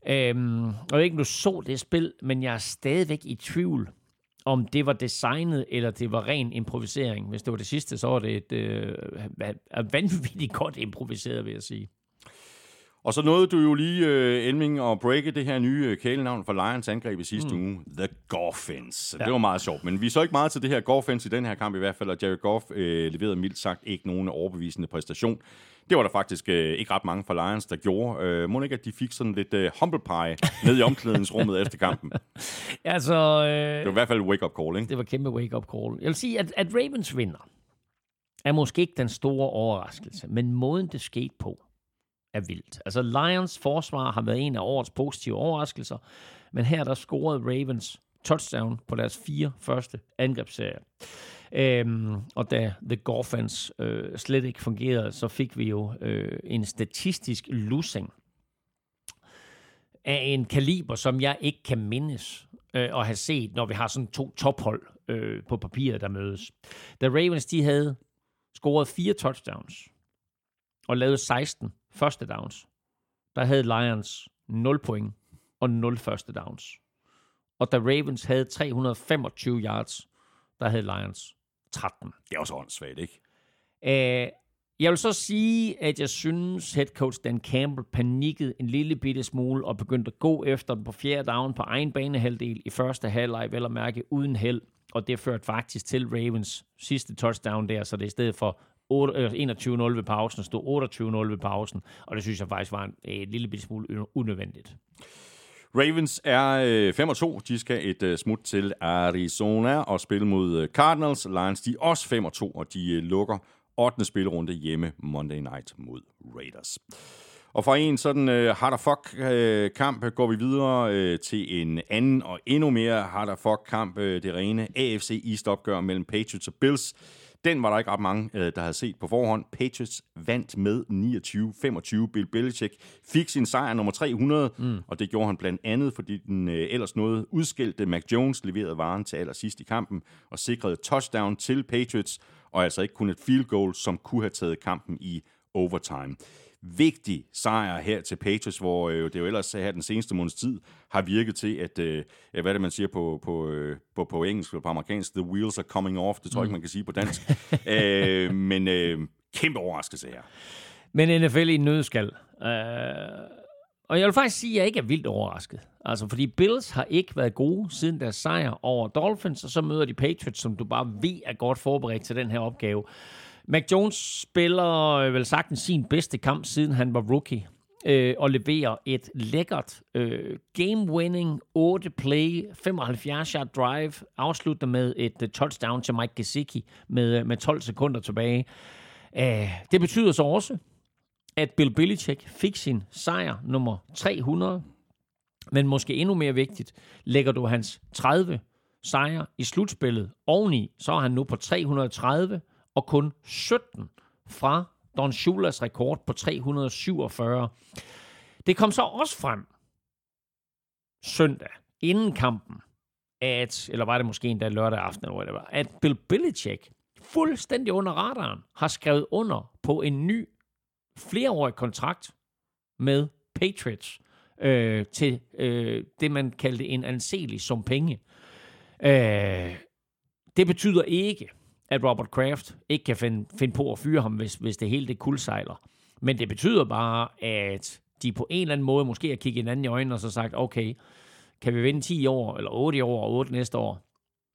Speaker 2: Øhm, og jeg ved ikke, om du så det spil, men jeg er stadigvæk i tvivl, om det var designet, eller det var ren improvisering. Hvis det var det sidste, så var det et øh, vanvittigt godt improviseret, vil jeg sige.
Speaker 1: Og så nåede du jo lige, uh, Elming, at breake det her nye uh, kælenavn for Lions angreb i sidste mm. uge. The Goffins. Ja. Det var meget sjovt, men vi så ikke meget til det her Goffins i den her kamp i hvert fald, og Jerry Goff uh, leverede mildt sagt ikke nogen overbevisende præstation. Det var der faktisk uh, ikke ret mange fra Lions, der gjorde. Uh, må ikke, at de fik sådan lidt uh, humble pie ned i omklædningsrummet efter kampen.
Speaker 2: Altså, øh,
Speaker 1: Det var i hvert fald wake-up call, ikke?
Speaker 2: det var kæmpe wake-up call. Jeg vil sige, at, at Ravens vinder er måske ikke den store overraskelse, men måden det skete på er vildt. Altså Lions forsvar har været en af årets positive overraskelser, men her der scorede Ravens touchdown på deres fire første angrebsserier. Øhm, og da The Goffens øh, slet ikke fungerede, så fik vi jo øh, en statistisk losing af en kaliber, som jeg ikke kan mindes øh, at have set, når vi har sådan to tophold øh, på papiret, der mødes. Da Ravens de havde scoret fire touchdowns og lavet 16 første downs, der havde Lions 0 point og 0 første downs. Og da Ravens havde 325 yards, der havde Lions 13.
Speaker 1: Det er også åndssvagt, ikke?
Speaker 2: Uh, jeg vil så sige, at jeg synes, head coach Dan Campbell panikkede en lille bitte smule og begyndte at gå efter den på fjerde down på egen banehalvdel i første halvleg, vel at mærke uden held. Og det førte faktisk til Ravens sidste touchdown der, så det i stedet for 8, øh, 21-0 ved pausen stod 28-0 ved pausen. Og det synes jeg faktisk var en, øh, en lille bitte smule unødvendigt.
Speaker 1: Ravens er øh, 5 og 2. De skal et øh, smut til Arizona og spille mod øh, Cardinals. Lions de er også 5 og 2, og de øh, lukker 8. spillerunde hjemme Monday Night mod Raiders. Og fra en sådan øh, hard fuck øh, kamp går vi videre øh, til en anden og endnu mere hard fuck kamp. Øh, det rene AFC East opgør mellem Patriots og Bills. Den var der ikke ret mange, øh, der havde set på forhånd. Patriots vandt med 29-25. Bill Belichick fik sin sejr nummer 300, mm. og det gjorde han blandt andet, fordi den øh, ellers noget udskældte Mac Jones leverede varen til allersidst i kampen og sikrede touchdown til Patriots, og altså ikke kun et field goal, som kunne have taget kampen i overtime vigtig sejr her til Patriots, hvor øh, det jo ellers her den seneste måneds tid har virket til, at, øh, hvad er det, man siger på, på, øh, på, på engelsk eller på amerikansk, the wheels are coming off, det tror jeg ikke, man kan sige på dansk. øh, men øh, kæmpe overraskelse her.
Speaker 2: Men NFL i en nødskal. Øh, og jeg vil faktisk sige, at jeg ikke er vildt overrasket. Altså, fordi Bills har ikke været gode siden deres sejr over Dolphins, og så møder de Patriots, som du bare ved er godt forberedt til den her opgave. Mac Jones spiller øh, vel sagtens sin bedste kamp, siden han var rookie, øh, og leverer et lækkert øh, game-winning 8-play, 75-yard drive, afslutter med et uh, touchdown til Mike Gesicki med, øh, med 12 sekunder tilbage. Uh, det betyder så også, at Bill Belichick fik sin sejr nummer 300, men måske endnu mere vigtigt, lægger du hans 30 sejre i slutspillet oveni, så er han nu på 330, og kun 17 fra Don Schulas rekord på 347. Det kom så også frem søndag, inden kampen, at, eller var det måske endda lørdag aften, eller hvad det var, at Bill Belichick fuldstændig under radaren har skrevet under på en ny flereårig kontrakt med Patriots øh, til øh, det, man kaldte en anselig som penge. Øh, det betyder ikke, at Robert Kraft ikke kan finde, finde på at fyre ham, hvis, hvis det hele det kuldsejler. Men det betyder bare, at de på en eller anden måde måske har kigget hinanden i øjnene og så sagt, okay, kan vi vinde 10 år, eller 8 år og 8 næste år,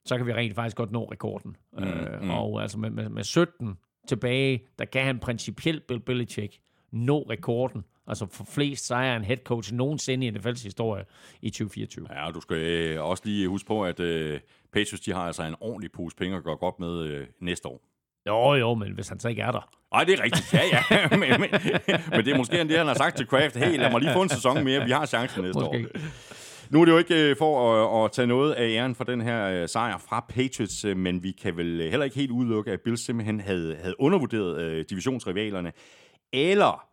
Speaker 2: så kan vi rent faktisk godt nå rekorden. Mm, øh,
Speaker 1: mm.
Speaker 2: Og altså med, med, med 17 tilbage, der kan han principielt Bill Belichick nå rekorden. Altså for flest sejre en head coach nogensinde i NFL's historie i 2024.
Speaker 1: Ja, og du skal øh, også lige huske på, at øh, Patriots de har altså en ordentlig pose penge at gøre godt med øh, næste år.
Speaker 2: Jo, jo, men hvis han så ikke er der.
Speaker 1: Nej, det er rigtigt. Ja, ja. men, men, men det er måske det, han har sagt til Kraft. Hey, lad mig lige få en sæson mere. Vi har chancen næste
Speaker 2: Måske.
Speaker 1: år. Nu er det jo ikke øh, for at, at tage noget af æren for den her øh, sejr fra Patriots, øh, men vi kan vel heller ikke helt udelukke, at Bills simpelthen havde, havde undervurderet divisionsrivalerne. Eller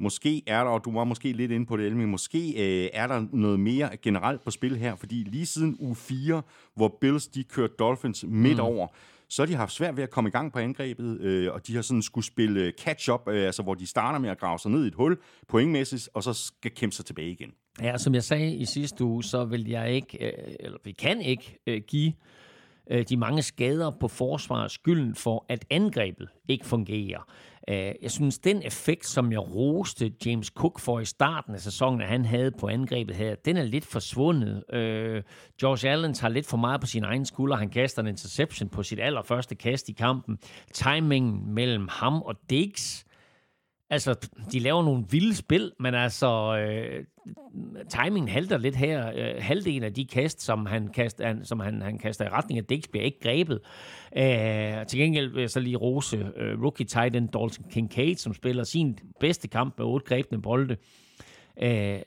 Speaker 1: måske er der, og du var måske lidt inde på det, Elming, måske øh, er der noget mere generelt på spil her, fordi lige siden uge 4, hvor Bills de kørte Dolphins midt mm. over, så har de haft svært ved at komme i gang på angrebet, øh, og de har sådan skulle spille catch-up, øh, altså hvor de starter med at grave sig ned i et hul pointmæssigt, og så skal kæmpe sig tilbage igen.
Speaker 2: Ja, som jeg sagde i sidste uge, så vil jeg ikke, øh, eller vi kan ikke øh, give øh, de mange skader på forsvaret skylden for, at angrebet ikke fungerer. Øh, jeg synes, den effekt, som jeg roste James Cook for i starten af sæsonen, at han havde på angrebet her, den er lidt forsvundet. Øh, George Allen tager lidt for meget på sin egen skulder. Han kaster en interception på sit allerførste kast i kampen. Timingen mellem ham og Diggs Altså, de laver nogle vilde spil, men altså, øh, timingen halter lidt her. Øh, halvdelen af de kast, som han, kast, han, som han, han kaster i retning af Dix, bliver ikke grebet. Øh, til gengæld vil jeg så lige rose øh, rookie tight end Dalton Kincaid, som spiller sin bedste kamp med otte grebne bolde. Øh,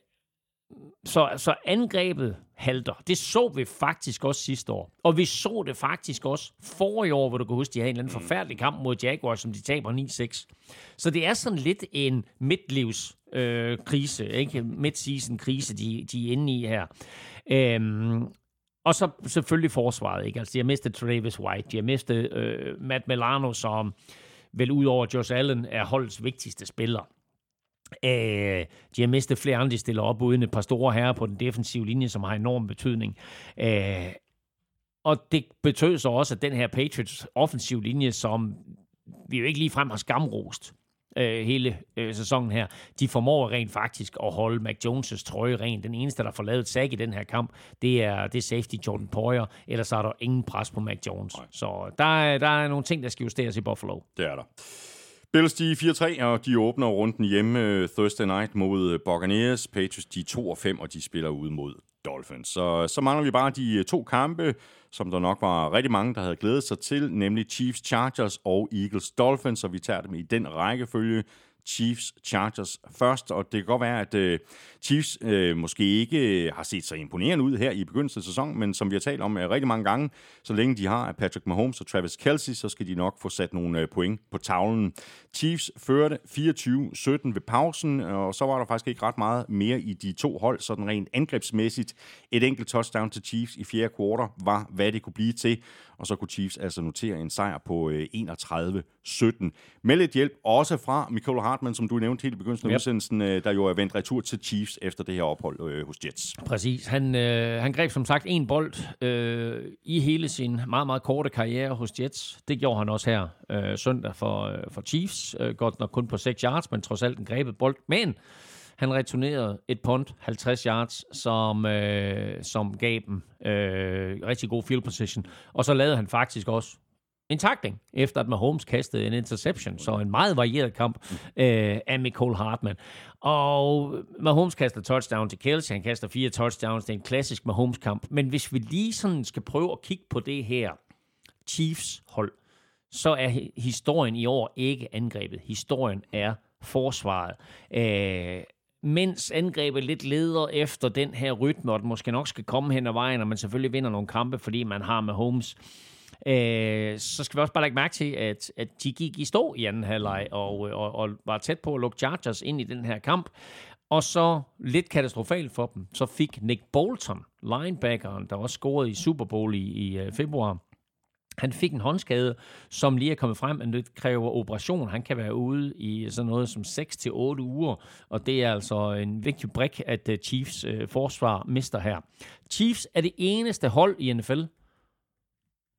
Speaker 2: så, så angrebet halter. Det så vi faktisk også sidste år. Og vi så det faktisk også for i år, hvor du kan huske, de havde en eller anden forfærdelig kamp mod Jaguars, som de taber 9-6. Så det er sådan lidt en midtlivs øh, krise, ikke? Mid-season krise, de, de er inde i her. Øhm, og så selvfølgelig forsvaret, ikke? Altså, de har mistet Travis White, de har mistet øh, Matt Milano, som vel ud over Josh Allen er holdets vigtigste spiller. Øh, de har mistet flere andre, de stiller op uden et par store herrer på den defensive linje, som har enorm betydning. Øh, og det betød så også, at den her Patriots offensiv linje, som vi jo ikke lige frem har skamrost øh, hele øh, sæsonen her, de formår rent faktisk at holde Mac Jones' trøje ren. Den eneste, der får lavet et sag i den her kamp, det er, det er safety Jordan Poyer, ellers er der ingen pres på Mac Jones. Nej. Så der er, der er nogle ting, der skal justeres i Buffalo.
Speaker 1: Det er der. Bills de 4-3, og de åbner runden hjemme øh, Thursday night mod øh, Buccaneers. Patriots de 2-5, og de spiller ud mod Dolphins. Så, så mangler vi bare de øh, to kampe, som der nok var rigtig mange, der havde glædet sig til, nemlig Chiefs Chargers og Eagles Dolphins, og vi tager dem i den rækkefølge. Chiefs Chargers først, og det kan godt være, at øh, Chiefs øh, måske ikke øh, har set så imponerende ud her i begyndelsen af sæsonen, men som vi har talt om øh, rigtig mange gange, så længe de har Patrick Mahomes og Travis Kelsey, så skal de nok få sat nogle point på tavlen. Chiefs førte 24-17 ved pausen, og så var der faktisk ikke ret meget mere i de to hold, sådan rent angrebsmæssigt. Et enkelt touchdown til Chiefs i fjerde kvartal var, hvad det kunne blive til, og så kunne Chiefs altså notere en sejr på uh, 31-17. Med lidt hjælp også fra Michael Hartman, som du nævnte helt i begyndelsen af yep. udsendelsen, øh, der jo er vendt retur til Chiefs efter det her ophold øh, hos Jets.
Speaker 2: Præcis. Han, øh, han greb som sagt en bold øh, i hele sin meget, meget korte karriere hos Jets. Det gjorde han også her øh, søndag for, øh, for Chiefs. Øh, godt nok kun på 6 yards, men trods alt en grebet bold. Men han returnerede et punt, 50 yards, som, øh, som gav dem øh, rigtig god field position. Og så lavede han faktisk også en takling, efter at Mahomes kastede en interception. Så en meget varieret kamp øh, af Nicole Hartman. Og Mahomes kaster touchdown til Kelsey, han kaster fire touchdowns. Det er en klassisk Mahomes-kamp. Men hvis vi lige sådan skal prøve at kigge på det her Chiefs-hold, så er historien i år ikke angrebet. Historien er forsvaret. Øh, mens angrebet lidt leder efter den her rytme, og den måske nok skal komme hen ad vejen, og man selvfølgelig vinder nogle kampe, fordi man har med Holmes øh, så skal vi også bare lægge mærke til, at, at de gik i stå i anden halvleg og, og, og var tæt på at lukke Chargers ind i den her kamp. Og så lidt katastrofalt for dem, så fik Nick Bolton, linebackeren, der også scorede i Super Bowl i, i øh, februar, han fik en håndskade, som lige er kommet frem, men det kræver operation. Han kan være ude i sådan noget som 6-8 uger, og det er altså en vigtig brik, at øh, Chiefs øh, forsvar mister her. Chiefs er det eneste hold i NFL,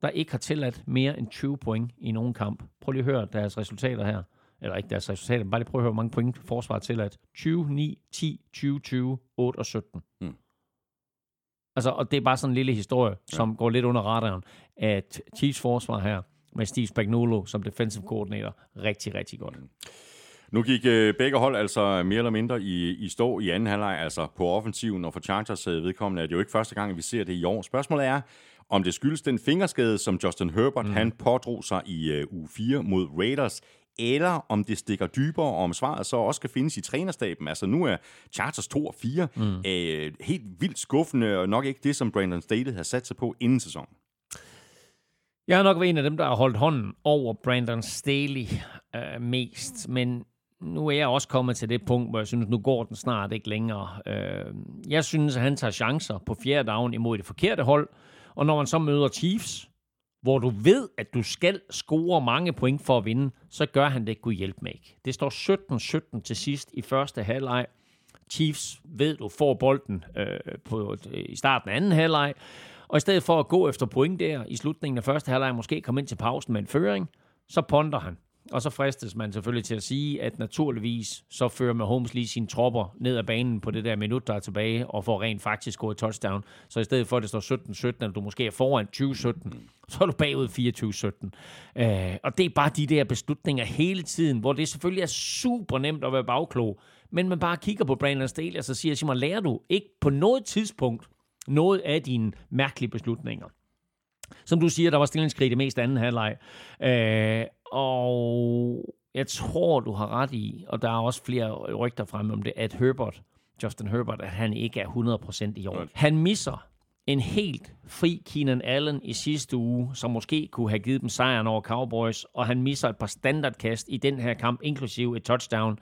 Speaker 2: der ikke har tilladt mere end 20 point i nogen kamp. Prøv lige at høre deres resultater her. Eller ikke deres resultater, men bare lige prøv at høre, hvor mange point forsvaret tilladt. 20, 9, 10, 20, 20, 8 og 17. Mm. Altså, og det er bare sådan en lille historie, ja. som går lidt under radaren, at Chiefs forsvar her, med Steve Spagnuolo som defensive coordinator, rigtig, rigtig godt. Mm.
Speaker 1: Nu gik øh, begge hold altså mere eller mindre i, i stå i anden halvleg, altså på offensiven, og for Chargers øh, vedkommende er det jo ikke første gang, vi ser det i år. Spørgsmålet er, om det skyldes den fingerskade, som Justin Herbert mm. han pådrog sig i uh, uge 4 mod Raiders, eller om det stikker dybere, og om svaret så også kan findes i trænerstaben. Altså nu er Chargers 2 og 4 mm. uh, helt vildt skuffende, og nok ikke det, som Brandon Staley har sat sig på inden sæsonen.
Speaker 2: Jeg er nok været en af dem, der har holdt hånden over Brandon Staley uh, mest, men nu er jeg også kommet til det punkt, hvor jeg synes, nu går den snart ikke længere. Uh, jeg synes, at han tager chancer på fjerde down imod det forkerte hold, og når man så møder Chiefs, hvor du ved, at du skal score mange point for at vinde, så gør han det kunne hjælpe med ikke. Det står 17-17 til sidst i første halvleg. Chiefs ved, du får bolden øh, på, øh, i starten af anden halvleg, Og i stedet for at gå efter point der i slutningen af første halvleg, måske komme ind til pausen med en føring, så ponder han. Og så fristes man selvfølgelig til at sige, at naturligvis så fører Mahomes lige sine tropper ned ad banen på det der minut, der er tilbage, og får rent faktisk gået touchdown. Så i stedet for, at det står 17-17, eller du måske er foran 20-17, så er du bagud 24-17. Øh, og det er bare de der beslutninger hele tiden, hvor det selvfølgelig er super nemt at være bagklog, men man bare kigger på Brandon Staley, og så siger Simon, lærer du ikke på noget tidspunkt noget af dine mærkelige beslutninger? Som du siger, der var stillingskrig det mest anden halvleg. Øh, og jeg tror, du har ret i, og der er også flere rygter frem om det, at Herbert, Justin Herbert, at han ikke er 100% i år. Han misser en helt fri Keenan Allen i sidste uge, som måske kunne have givet dem sejren over Cowboys, og han misser et par standardkast i den her kamp, inklusive et touchdown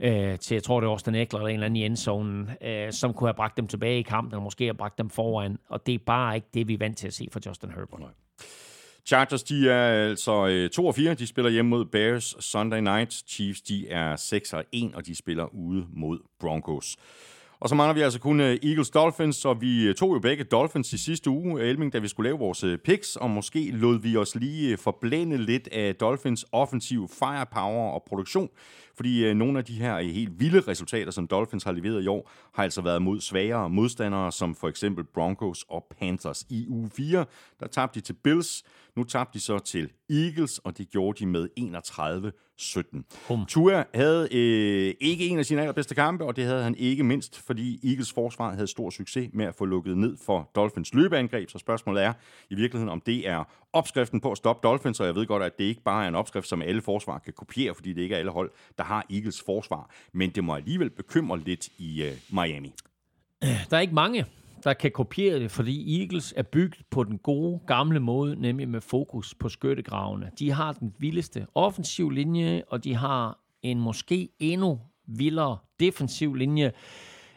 Speaker 2: øh, til, jeg tror det var Austin Eckler eller en eller anden i endzonen, øh, som kunne have bragt dem tilbage i kampen, eller måske have bragt dem foran, og det er bare ikke det, vi er vant til at se fra Justin Herbert. Nej.
Speaker 1: Chargers, de er altså øh, 2 og 4. De spiller hjemme mod Bears Sunday night. Chiefs, de er 6 og 1, og de spiller ude mod Broncos. Og så mangler vi altså kun øh, Eagles Dolphins, og vi øh, tog jo begge Dolphins i sidste uge, Elming, da vi skulle lave vores picks, og måske lod vi os lige forblænde lidt af Dolphins offensiv firepower og produktion, fordi nogle af de her helt vilde resultater, som Dolphins har leveret i år, har altså været mod svagere modstandere, som for eksempel Broncos og Panthers. I uge 4, der tabte de til Bills, nu tabte de så til Eagles, og det gjorde de med 31-17. Um. Tua havde øh, ikke en af sine allerbedste kampe, og det havde han ikke mindst, fordi Eagles forsvar havde stor succes med at få lukket ned for Dolphins løbeangreb. Så spørgsmålet er i virkeligheden, om det er opskriften på at stoppe Dolphins, og jeg ved godt, at det ikke bare er en opskrift, som alle forsvar kan kopiere, fordi det ikke er alle hold, der har Eagles forsvar. Men det må alligevel bekymre lidt i øh, Miami.
Speaker 2: Der er ikke mange der kan kopiere det, fordi Eagles er bygget på den gode, gamle måde, nemlig med fokus på skyttegravene. De har den vildeste offensiv linje, og de har en måske endnu vildere defensiv linje.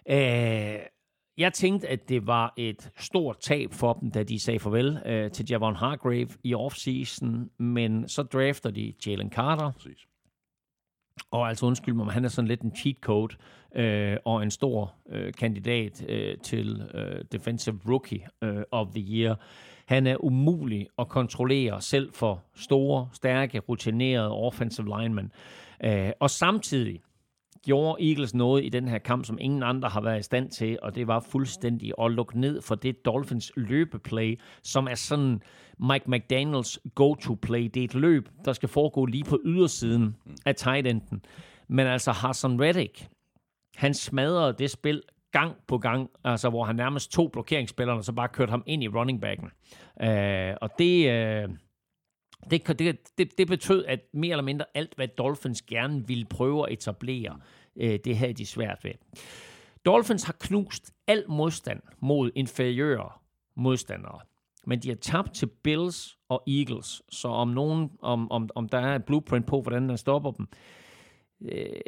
Speaker 2: Øh, jeg tænkte, at det var et stort tab for dem, da de sagde farvel øh, til Javon Hargrave i offseason, men så drafter de Jalen Carter. Præcis. Og altså undskyld mig, han er sådan lidt en cheat code øh, og en stor øh, kandidat øh, til øh, Defensive Rookie øh, of the Year. Han er umulig at kontrollere selv for store, stærke, rutinerede offensive linemen. Øh, og samtidig gjorde Eagles noget i den her kamp, som ingen andre har været i stand til, og det var fuldstændig at lukke ned for det Dolphins løbeplay, som er sådan Mike McDaniels go-to-play. Det er et løb, der skal foregå lige på ydersiden af tight enden. Men altså Hassan Reddick, han smadrede det spil gang på gang, altså hvor han nærmest tog blokeringsspillerne, og så bare kørte ham ind i running backen. Øh, og det... Øh, det, det, det, det betød, at mere eller mindre alt, hvad Dolphins gerne ville prøve at etablere, øh, det havde de svært ved. Dolphins har knust al modstand mod inferiøre modstandere, men de har tabt til Bills og Eagles, så om, nogen, om, om, om der er et blueprint på, hvordan man stopper dem, øh,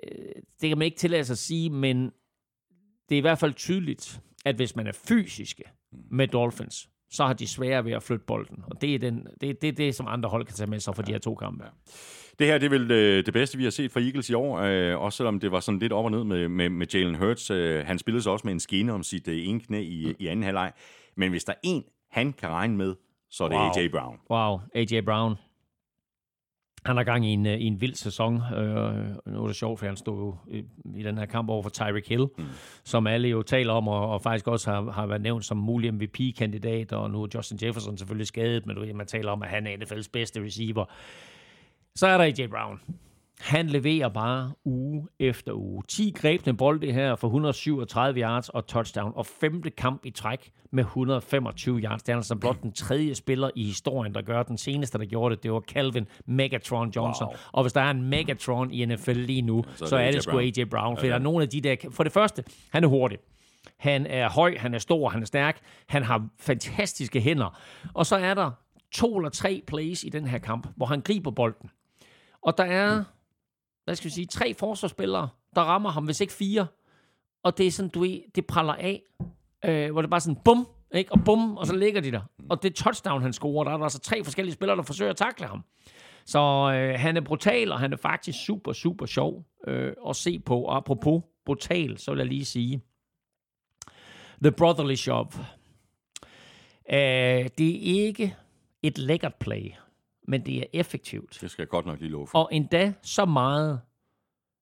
Speaker 2: det kan man ikke tillade sig at sige, men det er i hvert fald tydeligt, at hvis man er fysiske med Dolphins, så har de svære ved at flytte bolden. Og det er den, det, det, det, som andre hold kan tage med sig for ja. de her to kampe. Ja.
Speaker 1: Det her det er vel øh, det bedste, vi har set fra Eagles i år, øh, også selvom det var sådan lidt op og ned med, med, med Jalen Hurts. Øh, han spillede så også med en skine om sit øh, ene knæ i, mm. i anden halvleg. Men hvis der er en, han kan regne med, så er det wow. A.J. Brown.
Speaker 2: Wow, A.J. Brown. Han har gang i en, øh, en vild sæson. Øh, nu er det sjovt, for han stod jo i, i den her kamp over for Tyreek Hill, mm. som alle jo taler om, og, og faktisk også har, har været nævnt som mulig MVP-kandidat, og nu er Justin Jefferson selvfølgelig skadet, men du, man taler om, at han er NFL's bedste receiver. Så er der AJ Brown. Han leverer bare uge efter uge. 10 grebne bolde her for 137 yards og touchdown, og femte kamp i træk med 125 yards. Det er altså blot den tredje spiller i historien, der gør den seneste, der gjorde det. Det var Calvin Megatron Johnson. Wow. Og hvis der er en Megatron i NFL lige nu, så, så er det, det sgu AJ Brown. For okay. der er nogle af de der... For det første, han er hurtig. Han er høj, han er stor, han er stærk. Han har fantastiske hænder. Og så er der to eller tre plays i den her kamp, hvor han griber bolden. Og der er hvad skal vi sige, tre forsvarsspillere, der rammer ham, hvis ikke fire. Og det er sådan, du det praller af, øh, hvor det bare sådan, bum, ikke? og bum, og så ligger de der. Og det touchdown, han scorer, der er der altså tre forskellige spillere, der forsøger at takle ham. Så øh, han er brutal, og han er faktisk super, super sjov øh, at se på. Og apropos brutal, så vil jeg lige sige, The Brotherly Shop. Øh, det er ikke et lækkert play, men det er effektivt.
Speaker 1: Det skal jeg godt nok lige love for.
Speaker 2: Og endda så meget,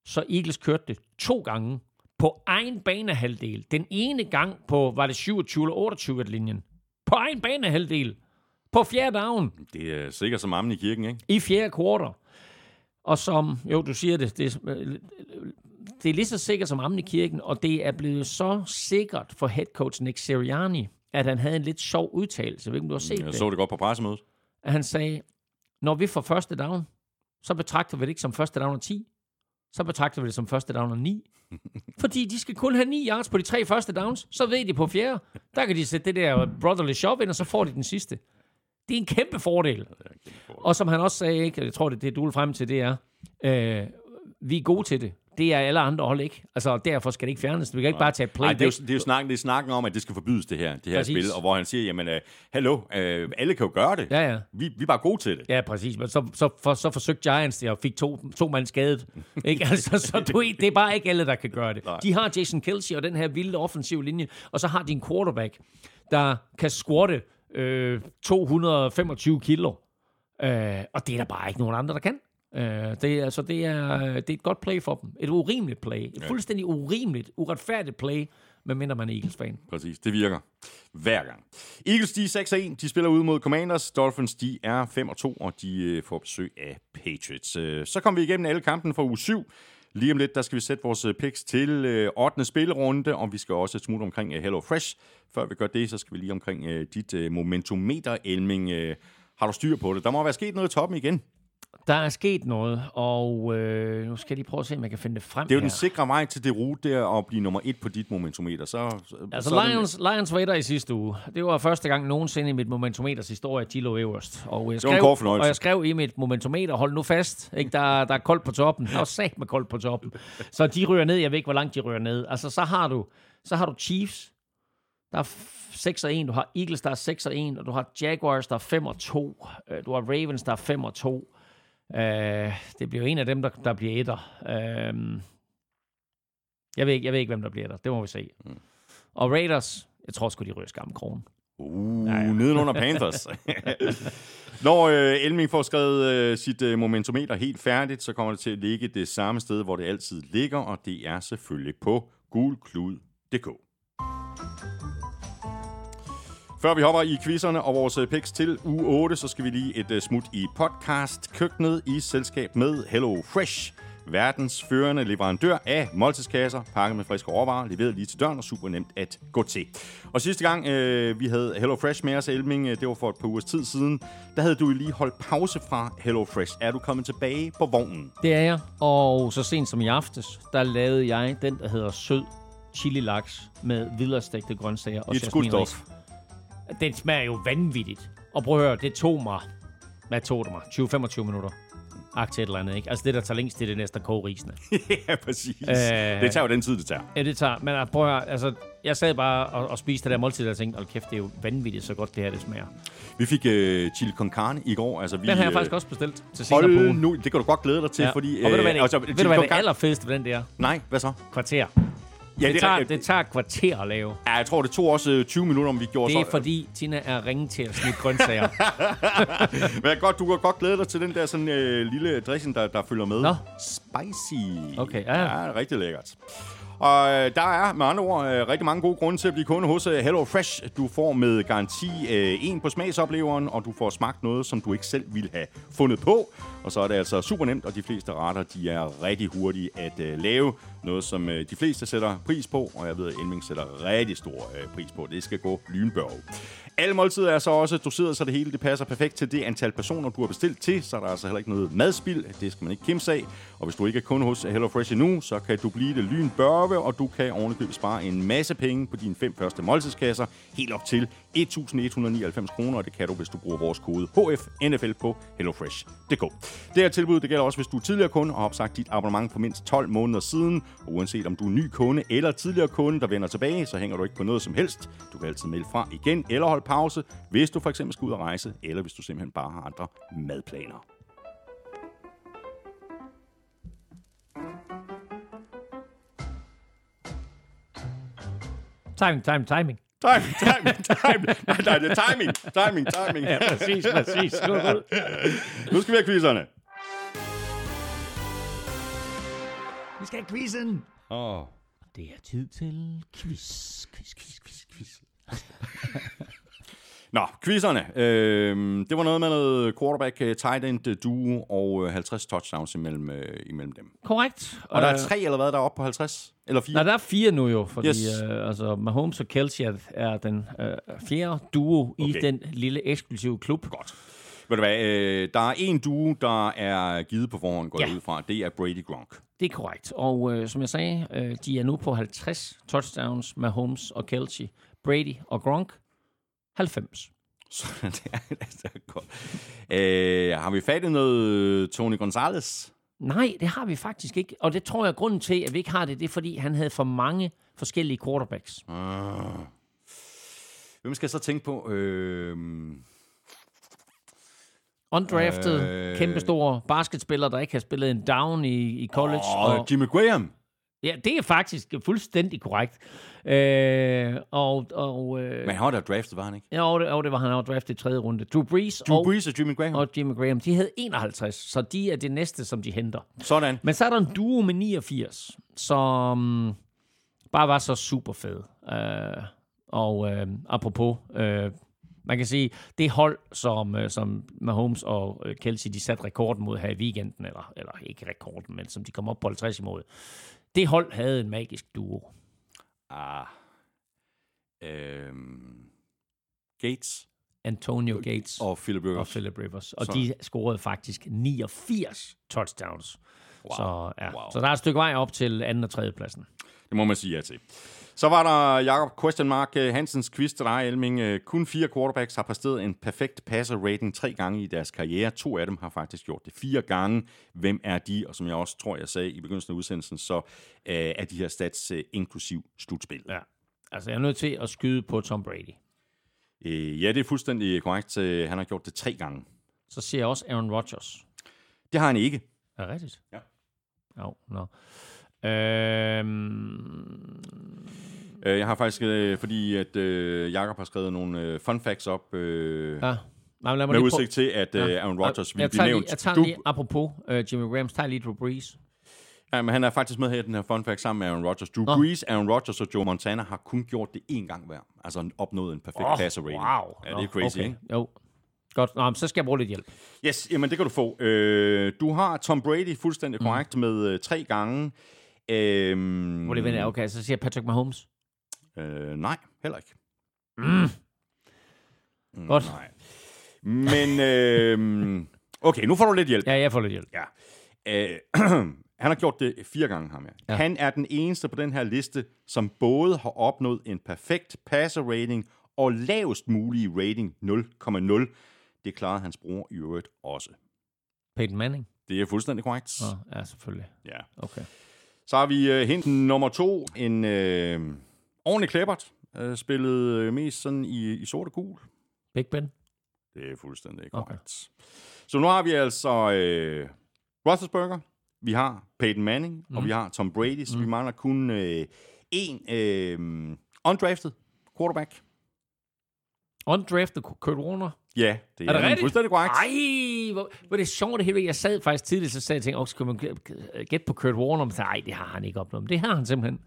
Speaker 2: så Eagles kørte det to gange på egen banehalvdel. Den ene gang på, var det 27 eller 28 linjen. På egen banehalvdel. På fjerde down
Speaker 1: Det er sikkert som ammen i kirken, ikke?
Speaker 2: i fjerde kvartal. Og som, jo, du siger det, det det er lige så sikkert som ammen i kirken, og det er blevet så sikkert for head coach Nick Sirianni, at han havde en lidt sjov udtalelse. Jeg ved ikke, om du har set
Speaker 1: Jeg
Speaker 2: det.
Speaker 1: så det godt på pressemødet.
Speaker 2: At han sagde, når vi får første down, så betragter vi det ikke som første down og 10. Så betragter vi det som første down og 9. Fordi de skal kun have 9 yards på de tre første downs. Så ved de på fjerde, der kan de sætte det der brotherly shove ind, og så får de den sidste. Det er en kæmpe fordel. Og som han også sagde, ikke, jeg tror, det, det du vil frem til, det er, øh, vi er gode til det. Det er alle andre hold ikke. Altså, derfor skal det ikke fjernes. Vi kan ikke bare tage play
Speaker 1: Nej, det er, jo, det er jo snakken, det er snakken om, at det skal forbydes, det her, det her
Speaker 2: Præcis.
Speaker 1: spil, og hvor han siger, jamen, uh, hallo, uh, alle kan jo gøre det.
Speaker 2: Ja, ja.
Speaker 1: Vi, vi er bare gode til det.
Speaker 2: Ja, præcis. Men så, så, for, så forsøgte Giants det, og fik to, to mand skadet. ikke? Altså, så du, det er bare ikke alle, der kan gøre det.
Speaker 1: Nej.
Speaker 2: De har Jason Kelsey og den her vilde offensive linje, og så har de en quarterback, der kan squatte øh, 225 kilo. Øh, og det er der bare ikke nogen andre, der kan. Øh, det, er, altså, det, er, det er et godt play for dem. Et urimeligt play. Et fuldstændig urimeligt, uretfærdigt play, medmindre man er Eagles-fan.
Speaker 1: Præcis, det virker hver gang. Eagles, de er 6-1, de spiller ud mod Commanders. Dolphins, de er 5-2, og de øh, får besøg af Patriots. Øh, Så kommer vi igennem alle kampen for uge 7. Lige om lidt, der skal vi sætte vores øh, picks til øh, 8. spillerunde, og vi skal også smutte omkring øh, Hello Fresh. Før vi gør det, så skal vi lige omkring øh, dit øh, momentometer, Elming. Øh, har du styr på det? Der må være sket noget i toppen igen.
Speaker 2: Der er sket noget, og øh, nu skal jeg lige prøve at se, om jeg kan finde det frem
Speaker 1: Det er jo
Speaker 2: her.
Speaker 1: den sikre vej til det rute der at blive nummer et på dit momentometer. Så, så,
Speaker 2: Altså
Speaker 1: så er det-
Speaker 2: Lions, Lions var i sidste uge. Det var første gang nogensinde i mit momentometers historie, at de lå øverst. Og jeg
Speaker 1: var en
Speaker 2: skrev, og jeg skrev i mit momentometer, hold nu fast, ikke? Der, der er koldt på toppen. Der er sat med koldt på toppen. Så de ryger ned, jeg ved ikke, hvor langt de ryger ned. Altså, så har du, så har du Chiefs, der er 6 og 1, du har Eagles, der er 6 og 1, og du har Jaguars, der er 5 og 2, øh, du har Ravens, der er 5 og 2. Uh, det bliver en af dem, der, der bliver etter. Uh, jeg, ved ikke, jeg ved ikke, hvem der bliver etter. Det må vi se.
Speaker 1: Mm.
Speaker 2: Og Raiders, jeg tror sgu, de ryger skam kronen.
Speaker 1: Uh,
Speaker 2: ja.
Speaker 1: ja. nedenunder Panthers. Når øh, Elming får skrevet øh, sit øh, momentometer helt færdigt, så kommer det til at ligge det samme sted, hvor det altid ligger, og det er selvfølgelig på gulklud.dk. Før vi hopper i quizzerne og vores øh, picks til uge 8, så skal vi lige et øh, smut i podcast-køkkenet i selskab med Hello Fresh. Verdens førende leverandør af måltidskasser, pakket med friske råvarer, leveret lige til døren og super nemt at gå til. Og sidste gang øh, vi havde Hello Fresh med os, Elming, øh, det var for et par ugers tid siden, der havde du lige holdt pause fra Hello Fresh. Er du kommet tilbage på vognen?
Speaker 2: Det er jeg. Og så sent som i aftes, der lavede jeg den, der hedder sød chili laks med viderestegte grøntsager og
Speaker 1: et
Speaker 2: jasminris. Den smager jo vanvittigt. Og prøv at høre, det tog mig... Hvad tog det mig? 20-25 minutter. Agt til et eller andet, ikke? Altså det, der tager længst, det er det næste at koge risene.
Speaker 1: ja, præcis.
Speaker 2: Øh.
Speaker 1: Det tager jo den tid, det tager.
Speaker 2: Ja, det tager. Men uh, prøv at høre, altså, jeg sad bare og, og spiste det der måltid, og tænkte, hold kæft, det er jo vanvittigt, så godt det her, det smager.
Speaker 1: Vi fik øh, chili con carne i går. Altså, vi,
Speaker 2: Den har jeg
Speaker 1: øh,
Speaker 2: faktisk også bestilt til senere på ugen.
Speaker 1: nu, det kan du godt glæde dig til,
Speaker 2: Ja.
Speaker 1: fordi...
Speaker 2: og ved du, hvad det,
Speaker 1: altså,
Speaker 2: ved du, hvad det allerfedeste ved den der?
Speaker 1: Nej, hvad så?
Speaker 2: Kvarter.
Speaker 1: Ja,
Speaker 2: det,
Speaker 1: er-
Speaker 2: tager, det tager et kvarter at lave.
Speaker 1: Ja, jeg tror, det tog også øh, 20 minutter, om vi gjorde
Speaker 2: Det er
Speaker 1: så.
Speaker 2: fordi, Tina er ringe til at snitte grøntsager.
Speaker 1: Men godt, du kan godt glæde dig til den der sådan, øh, lille dressing, der, der følger med.
Speaker 2: Nå.
Speaker 1: Spicy.
Speaker 2: Okay, ja. ja.
Speaker 1: rigtig lækkert. Og øh, der er med andre ord øh, rigtig mange gode grunde til at blive kunde hos øh, Hello Fresh. Du får med garanti øh, en på smagsopleveren, og du får smagt noget, som du ikke selv ville have fundet på. Og så er det altså super nemt, og de fleste retter, de er rigtig hurtige at øh, lave. Noget, som øh, de fleste sætter pris på, og jeg ved, at Elming sætter rigtig stor øh, pris på. Det skal gå lynbørg. Alle måltider er så også doseret, så det hele det passer perfekt til det antal personer, du har bestilt til. Så er der altså heller ikke noget madspild. Det skal man ikke kimse af. Og hvis du ikke er kunde hos HelloFresh endnu, så kan du blive det lynbørve, og du kan ovenikøbet spare en masse penge på dine fem første måltidskasser. Helt op til 1.199 kroner, og det kan du, hvis du bruger vores kode HFNFL på hellofresh.dk. Det her tilbud det gælder også, hvis du er tidligere kunde og har opsagt dit abonnement for mindst 12 måneder siden. Og uanset om du er ny kunde eller tidligere kunde, der vender tilbage, så hænger du ikke på noget som helst. Du kan altid melde fra igen eller holde pause, hvis du for eksempel skal ud og rejse, eller hvis du simpelthen bare har andre madplaner.
Speaker 2: Timing, timing, timing.
Speaker 1: Timing, timing, timing. Nej, nej, det er timing, timing, timing.
Speaker 2: Ja, præcis, præcis. Nu
Speaker 1: skal vi have quizzerne.
Speaker 2: Vi skal have quizzen.
Speaker 1: Åh.
Speaker 2: Det er tid til quiz, quiz, quiz, quiz, quiz.
Speaker 1: Nå, quizzerne. Øhm, det var noget med noget quarterback, øh, tight end øh, duo og øh, 50 touchdowns imellem, øh, imellem dem.
Speaker 2: Korrekt.
Speaker 1: Og der er
Speaker 2: Øh,
Speaker 1: tre eller hvad, der er oppe på 50? Eller fire?
Speaker 2: Nej, der er fire nu jo, fordi
Speaker 1: Yes.
Speaker 2: øh, altså, Mahomes og Kelsey er, den øh, fjerde duo okay. I den lille eksklusive klub.
Speaker 1: Godt. Ved du hvad, øh, der er en duo, der er givet på forhånd, går
Speaker 2: Ja.
Speaker 1: ud fra. Det er Brady Gronk.
Speaker 2: Det er korrekt. Og øh, som jeg sagde, øh, de er nu på 50 touchdowns med Holmes og Kelsey. Brady og Gronk, 90.
Speaker 1: Så det er, det er godt. Øh, har vi fat i noget Tony Gonzalez?
Speaker 2: Nej, det har vi faktisk ikke. Og det tror jeg, grunden til, at vi ikke har det, det er, fordi han havde for mange forskellige quarterbacks.
Speaker 1: Ah. Hvem skal jeg så tænke på? Øh,
Speaker 2: Undrafted,
Speaker 1: Øh.
Speaker 2: kæmpestor basketspiller, der ikke har spillet en down i, i college.
Speaker 1: og Jimmy Graham.
Speaker 2: Ja, det er faktisk fuldstændig korrekt. Øh, og, og, øh,
Speaker 1: Men han var draftet, var han ikke?
Speaker 2: ja, og, det, og det var han også draftet i tredje runde. Drew Brees,
Speaker 1: Drew
Speaker 2: og,
Speaker 1: Brees og Jimmy Graham.
Speaker 2: og Jimmy Graham, de havde 51, så de er det næste, som de henter.
Speaker 1: Sådan.
Speaker 2: Men så er der en duo med 89, som bare var så super fed. Øh, og øh, apropos, øh, man kan sige, det hold, som, øh, som Mahomes og øh, Kelsey, de satte rekorden mod her i weekenden, eller, eller ikke rekorden, men som de kom op på 50 imod, det hold havde en magisk duo.
Speaker 1: Ah. Øhm. Gates
Speaker 2: Antonio Gates og,
Speaker 1: og Philip
Speaker 2: og
Speaker 1: Rivers.
Speaker 2: Philip Rivers. Og
Speaker 1: Så-
Speaker 2: de scorede faktisk 89 touchdowns.
Speaker 1: Wow.
Speaker 2: Så, ja.
Speaker 1: Wow.
Speaker 2: så der er et stykke vej op til anden og tredje pladsen.
Speaker 1: Det må man sige ja til. Så var der Jakob Question Mark øh, Hansens quiz til dig, Elming. Øh, Kun fire quarterbacks har præsteret en perfekt passer rating tre gange i deres karriere. To af dem har faktisk gjort det fire gange. Hvem er de? Og som jeg også tror, jeg sagde i begyndelsen af udsendelsen, så øh, er de her stats øh, inklusiv slutspillet.
Speaker 2: Ja. Altså, jeg er nødt til at skyde på Tom Brady.
Speaker 1: Øh, ja, det er fuldstændig korrekt. Han har gjort det tre gange.
Speaker 2: Så siger jeg også Aaron Rodgers.
Speaker 1: Det har han ikke.
Speaker 2: Er det rigtigt?
Speaker 1: Ja.
Speaker 2: Jo, nå. Øhm,
Speaker 1: Øh, Jeg har faktisk, øh, fordi at øh, Jakob har skrevet nogle øh, fun facts op øh,
Speaker 2: ja. Nej, men lad mig
Speaker 1: med udsigt til, at øh, Aaron Rodgers vil
Speaker 2: jeg
Speaker 1: blive nævnt.
Speaker 2: Lige, jeg tager
Speaker 1: Du-
Speaker 2: lige, apropos uh, Jimmy Graham, tager lige Drew Brees.
Speaker 1: Ja, men han er faktisk med her i den her fun fact sammen med Aaron Rodgers. Drew
Speaker 2: Nå.
Speaker 1: Brees, Aaron Rodgers og Joe Montana har kun gjort det én gang hver. Altså opnået en perfekt oh, passer rating.
Speaker 2: Wow.
Speaker 1: Ja, det er crazy,
Speaker 2: okay.
Speaker 1: ikke?
Speaker 2: Jo. Godt, Nå, så skal jeg bruge lidt hjælp.
Speaker 1: Yes, jamen det kan du få. Øh, du har Tom Brady fuldstændig korrekt mm. med øh, tre gange. Øh,
Speaker 2: Hvor det vender, okay, så siger Patrick Mahomes.
Speaker 1: Øh, nej, heller ikke. Mm.
Speaker 2: Godt.
Speaker 1: Nej. Men, øh, okay, nu får du lidt hjælp.
Speaker 2: Ja, jeg får lidt hjælp.
Speaker 1: Ja. Øh, han har gjort det fire gange, ham her. Ja. Han er den eneste på den her liste, som både har opnået en perfekt passer rating og lavest mulige rating 0,0. Det klarede hans bror i øvrigt også.
Speaker 2: Peyton Manning.
Speaker 1: Det er fuldstændig korrekt.
Speaker 2: Nå, ja, selvfølgelig.
Speaker 1: Ja.
Speaker 2: Okay.
Speaker 1: Så har vi uh, hint nummer to. En uh, ordentlig klæbert. Uh, spillet uh, mest sådan i, i sort og gul.
Speaker 2: Big Ben.
Speaker 1: Det er fuldstændig
Speaker 2: Okay.
Speaker 1: korrekt. Så nu har vi altså øh, Roethlisberger, vi har Peyton Manning, mm. og vi har Tom Brady, så mm. vi mangler kun øh, en øh, undrafted quarterback.
Speaker 2: Undrafted Kurt Warner.
Speaker 1: Ja, det er,
Speaker 2: Er det rigtigt?
Speaker 1: fuldstændig korrekt.
Speaker 2: Ej, hvor, hvor er det sjovt det hele. Jeg sad faktisk tidligt, så sagde jeg, tænkte, "Åh, skal man gætte på Kurt Warner? Men så, ej, det har han ikke opnået. Men det har han simpelthen.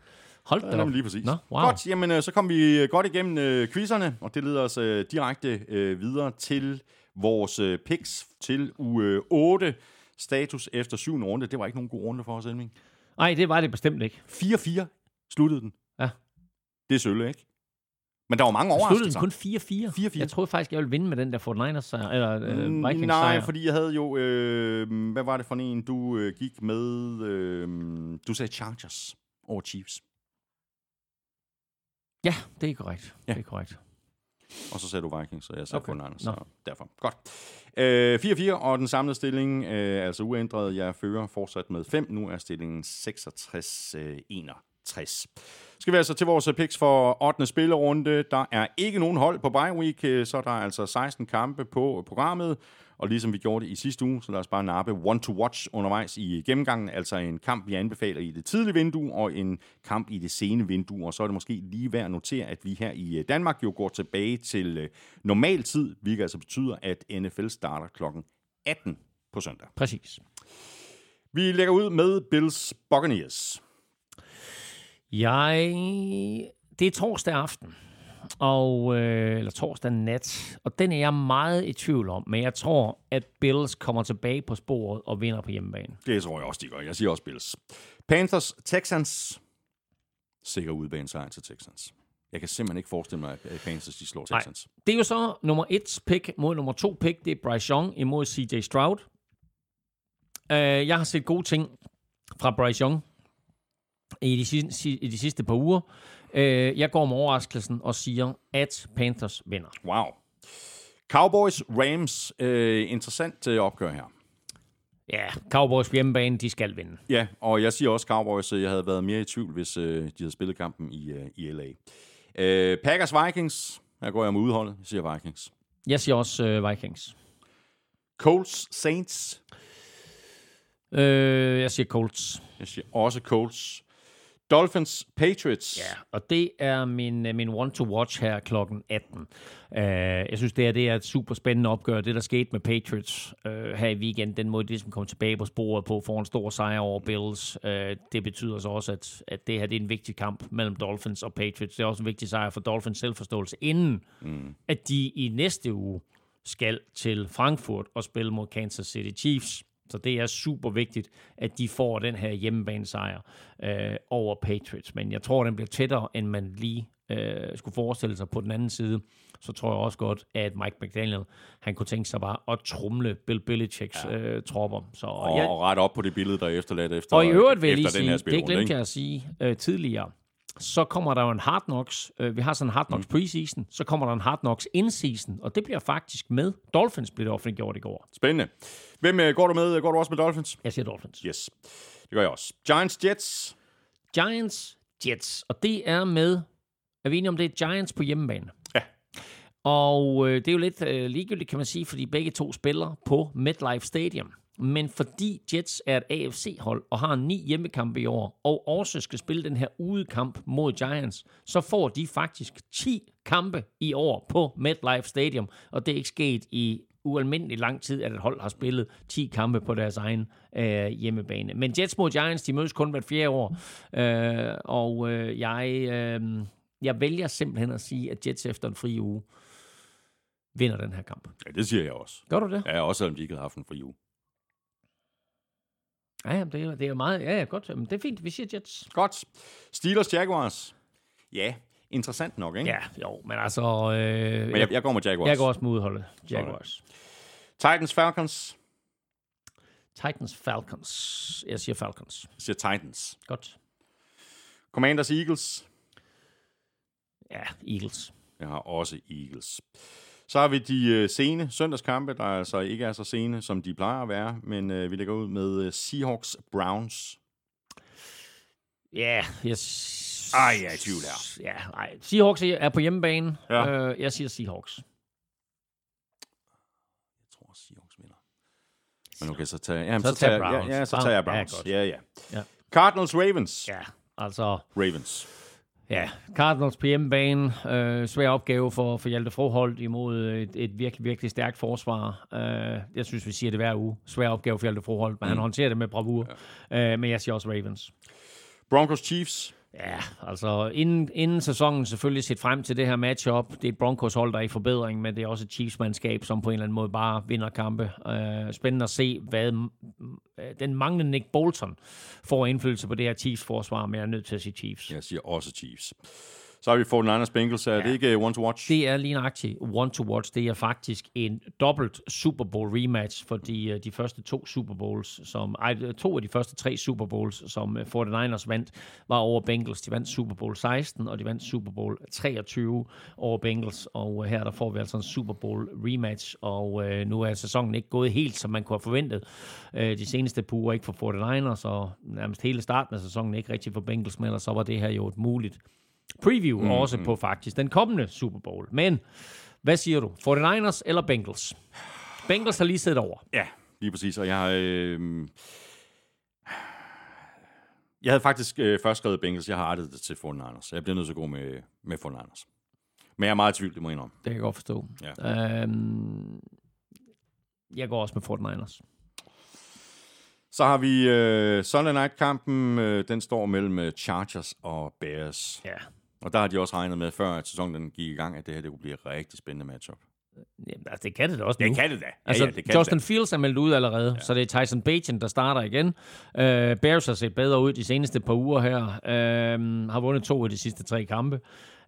Speaker 2: Hold da op.
Speaker 1: lige præcis.
Speaker 2: Nå, wow.
Speaker 1: Godt, jamen øh, så kom vi godt igennem øh, quizzerne, og det leder os øh, direkte øh, videre til vores øh, picks til uge 8. Status efter syvende runde. Det var ikke nogen god runde for os, Elming.
Speaker 2: Nej, det var det bestemt ikke.
Speaker 1: 4-4 sluttede den.
Speaker 2: Ja.
Speaker 1: Det er sølle, ikke? Men der var mange
Speaker 2: Sluttede
Speaker 1: overraskelser.
Speaker 2: den kun 4-4?
Speaker 1: 4-4.
Speaker 2: Jeg troede faktisk, jeg ville vinde med den der 49ers sejr, eller øh,
Speaker 1: Mm,
Speaker 2: Vikings
Speaker 1: Nej, fordi jeg havde jo... Øh, hvad var det for en, du øh, gik med? Øh, du sagde Chargers over Chiefs.
Speaker 2: Ja, det er korrekt.
Speaker 1: Ja.
Speaker 2: Det er korrekt.
Speaker 1: Og så sagde du Vikings, så jeg sagde
Speaker 2: Okay.
Speaker 1: okay. 49ers,
Speaker 2: Nå.
Speaker 1: så derfor. Godt. Øh, 4-4, og den samlede stilling øh, altså uændret. Jeg fører fortsat med 5. Nu er stillingen 66-61. Skal vi altså til vores picks for 8. spillerunde. Der er ikke nogen hold på bye week, øh, så der er altså 16 kampe på programmet. Og ligesom vi gjorde det i sidste uge, så lad os bare nappe one to watch undervejs i gennemgangen. Altså en kamp, vi anbefaler i det tidlige vindue, og en kamp i det sene vindue. Og så er det måske lige værd at notere, at vi her i øh, Danmark jo går tilbage til øh, normal tid, hvilket altså betyder, at NFL starter klokken 18 på søndag.
Speaker 2: Præcis.
Speaker 1: Vi lægger ud med Bills Buccaneers.
Speaker 2: Jeg... Det er torsdag aften, og, øh, eller torsdag nat, og den er jeg meget i tvivl om, men jeg tror, at Bills kommer tilbage på sporet og vinder på hjemmebane.
Speaker 1: Det tror jeg også, de gør. Jeg siger også Bills. Panthers, Texans. Sikker udbane sejr til Texans. Jeg kan simpelthen ikke forestille mig, at Panthers de slår Texans.
Speaker 2: Nej. Det er jo så nummer et pick mod nummer to pick. Det er Bryce Young imod CJ Stroud. Uh, jeg har set gode ting fra Bryce Young i de, sidste, i de sidste par uger. Uh, jeg går med overraskelsen og siger, at Panthers vinder.
Speaker 1: Wow. Cowboys, Rams. Uh, interessant uh, opgør her.
Speaker 2: Ja, Cowboys hjemmebane, de skal vinde.
Speaker 1: Ja, og jeg siger også Cowboys. Jeg havde været mere i tvivl, hvis uh, de havde spillet kampen i, uh, i LA. Uh, Packers, Vikings. Her går jeg med udholdet. Jeg siger Vikings.
Speaker 2: Jeg siger også uh, Vikings.
Speaker 1: Colts, Saints.
Speaker 2: Uh, jeg siger Colts.
Speaker 1: Jeg siger også Colts. Dolphins, Patriots.
Speaker 2: Ja, og det er min, min one-to-watch her klokken 18. Uh, jeg synes, det er, det er et super spændende opgør. Det, der skete med Patriots uh, her i weekend, den måde, de som kom tilbage på sporet på, for en stor sejr over Bills, uh, det betyder så også, at, at det her det er en vigtig kamp mellem Dolphins og Patriots. Det er også en vigtig sejr for Dolphins selvforståelse, inden mm. at de i næste uge skal til Frankfurt og spille mod Kansas City Chiefs. Så det er super vigtigt, at de får den her hjemmebanesejr øh, over Patriots. Men jeg tror, den bliver tættere, end man lige øh, skulle forestille sig på den anden side. Så tror jeg også godt, at Mike McDaniel, han kunne tænke sig bare at trumle Bill Belichicks ja. øh, tropper. Så,
Speaker 1: og, jeg, og ret op på det billede, der er efterladt efter,
Speaker 2: og i øvrigt vil jeg lige
Speaker 1: efter den her
Speaker 2: sige, det glemte jeg at sige øh, tidligere, så kommer der jo en Hard Knocks. Øh, vi har sådan en Hard Knocks mm. preseason. Så kommer der en Hard Knocks in-season. Og det bliver faktisk med. Dolphins blev det offentliggjort i går.
Speaker 1: Spændende. Hvem øh, går du med? Går du også med Dolphins?
Speaker 2: Jeg siger Dolphins.
Speaker 1: Yes, det gør jeg også. Giants, Jets.
Speaker 2: Giants, Jets. Og det er med... Er vi enige om, det er Giants på hjemmebane?
Speaker 1: Ja.
Speaker 2: Og øh, det er jo lidt øh, ligegyldigt, kan man sige, fordi begge to spiller på MetLife Stadium. Men fordi Jets er et AFC-hold og har ni hjemmekampe i år, og også skal spille den her udekamp mod Giants, så får de faktisk 10 kampe i år på MetLife Stadium, og det er ikke sket i ualmindelig lang tid, at et hold har spillet 10 kampe på deres egen øh, hjemmebane. Men Jets mod Giants, de mødes kun hvert fjerde år, øh, og øh, jeg, øh, jeg vælger simpelthen at sige, at Jets efter en fri uge vinder den her kamp.
Speaker 1: Ja, det siger jeg også.
Speaker 2: Gør du det?
Speaker 1: Ja, også selvom de ikke havde haft en fri uge.
Speaker 2: Ja, jamen, det, er, det er meget... Ja, ja, godt. Jamen, det er fint. Vi siger Jets.
Speaker 1: Godt. Steelers, Jaguars. Ja, interessant nok, ikke?
Speaker 2: Ja, jo, men altså... Øh,
Speaker 1: Men jeg, jeg går med Jaguars.
Speaker 2: jeg går også med udholdet. Jaguars.
Speaker 1: Titans, Falcons.
Speaker 2: Titans, Falcons. Jeg siger Falcons.
Speaker 1: Jeg siger Titans.
Speaker 2: Godt.
Speaker 1: Commanders, Eagles.
Speaker 2: Ja, Eagles.
Speaker 1: Jeg har også Eagles. Så har vi de øh, sene søndagskampe, der altså ikke er så sene, som de plejer at være, men øh, vi lægger ud med øh, Seahawks, Browns.
Speaker 2: Ja, jeg...
Speaker 1: Ej, jeg er i tvivl her.
Speaker 2: Ja, nej. Seahawks er på hjemmebane.
Speaker 1: Ja.
Speaker 2: Øh, jeg siger Seahawks.
Speaker 1: Jeg tror, Seahawks vinder. Men okay, så tager, jamen,
Speaker 2: Så
Speaker 1: så, tager,
Speaker 2: tag
Speaker 1: ja,
Speaker 2: Browns.
Speaker 1: ja, så
Speaker 2: Browns.
Speaker 1: tager jeg
Speaker 2: Ja,
Speaker 1: Browns. Ja, ja.
Speaker 2: Ja.
Speaker 1: Cardinals, Ravens.
Speaker 2: Ja, altså...
Speaker 1: Ravens.
Speaker 2: Ja, Cardinals på hjemmebane. Øh, svær opgave for, for Hjalte Froholt imod et, et virkelig, virkelig stærkt forsvar. Øh, jeg synes, vi siger det hver uge. Svær opgave for Hjalte Froholt, men mm. han håndterer det med bravur. Ja. Øh, men jeg siger også Ravens.
Speaker 1: Broncos, Chiefs.
Speaker 2: Ja, altså inden, inden sæsonen selvfølgelig set frem til det her matchup. Det er et Broncos hold, der er i forbedring, men det er også et Chiefs-mandskab, som på en eller anden måde bare vinder kampe. Uh, spændende at se, hvad uh, den manglende Nick Bolton får indflydelse på det her Chiefs-forsvar, men jeg er nødt til at sige Chiefs.
Speaker 1: Jeg siger også Chiefs. Så har vi fået Niners Bengals. Er ja. det ikke uh, one to watch?
Speaker 2: Det er lige nøjagtigt one to watch. Det er faktisk en dobbelt Super Bowl rematch for de, de første to Super Bowls, som, ej, to af de første tre Super Bowls, som 49ers vandt, var over Bengals. De vandt Super Bowl 16, og de vandt Super Bowl 23 over Bengals. Og her der får vi altså en Super Bowl rematch, og øh, nu er sæsonen ikke gået helt, som man kunne have forventet. Øh, de seneste par uger ikke for 49ers, og nærmest hele starten af sæsonen ikke rigtig for Bengals, men ellers så var det her jo et muligt preview mm, også på faktisk den kommende Super Bowl. Men hvad siger du? 49ers eller Bengals? Bengals har lige siddet over.
Speaker 1: Ja, lige præcis. Og jeg, øh, jeg havde faktisk øh, først skrevet Bengals. Jeg har rettet det til 49ers. Jeg bliver nødt til at gå med, med 49ers. Men jeg er meget i tvivl, det må jeg indrømme.
Speaker 2: Det kan jeg godt forstå.
Speaker 1: Ja.
Speaker 2: Øhm, jeg går også med 49ers.
Speaker 1: Så har vi øh, Sunday Night-kampen. Øh, den står mellem øh, Chargers og Bears.
Speaker 2: Ja.
Speaker 1: Og der har de også regnet med, før at sæsonen den gik i gang, at det her det kunne blive et rigtig spændende matchup.
Speaker 2: Jamen, altså, det kan det da også nu.
Speaker 1: Det kan det da. Ja,
Speaker 2: Altså,
Speaker 1: ja, det kan
Speaker 2: Justin
Speaker 1: det
Speaker 2: Fields er meldt ud allerede, ja. så det er Tyson Bagent, der starter igen. Uh, Bears har set bedre ud de seneste par uger her. Uh, har vundet to af de sidste tre kampe.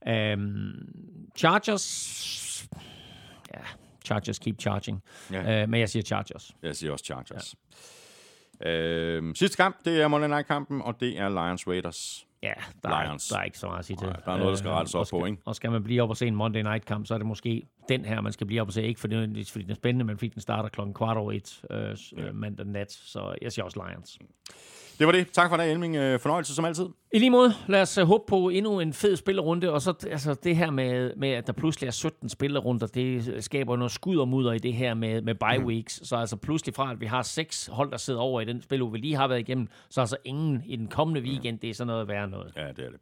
Speaker 2: Uh, Chargers... Ja, Chargers keep charging.
Speaker 1: Ja.
Speaker 2: Uh, men jeg siger Chargers.
Speaker 1: da. Jeg siger også Chargers. Ja. Øh, sidste kamp, det er Monday Night-kampen, og det er Lions Raiders.
Speaker 2: Ja, der er,
Speaker 1: Lions.
Speaker 2: der er ikke så meget at sige til.
Speaker 1: Nej, der er noget, der skal
Speaker 2: Øh,
Speaker 1: rettes op
Speaker 2: og skal,
Speaker 1: på, ikke?
Speaker 2: Og skal man blive op og se en Monday Night kamp, så er det måske den her, man skal blive op og se. Ikke fordi, fordi den er spændende, men fordi den starter klokken kvart over et øh, ja. mandag nat. Så jeg siger også Lions.
Speaker 1: Det var det. Tak for det, Elming. Øh, Fornøjelse som altid.
Speaker 2: I lige måde, lad os uh, håbe på endnu en fed spillerunde, og så altså, det her med, med, at der pludselig er 17 spillerunder, det skaber noget skud og mudder i det her med, med bye weeks. Så altså pludselig fra, at vi har seks hold, der sidder over i den spil, vi lige har været igennem, så altså ingen i den kommende weekend, det er sådan noget værre noget.
Speaker 1: Ja, det er det.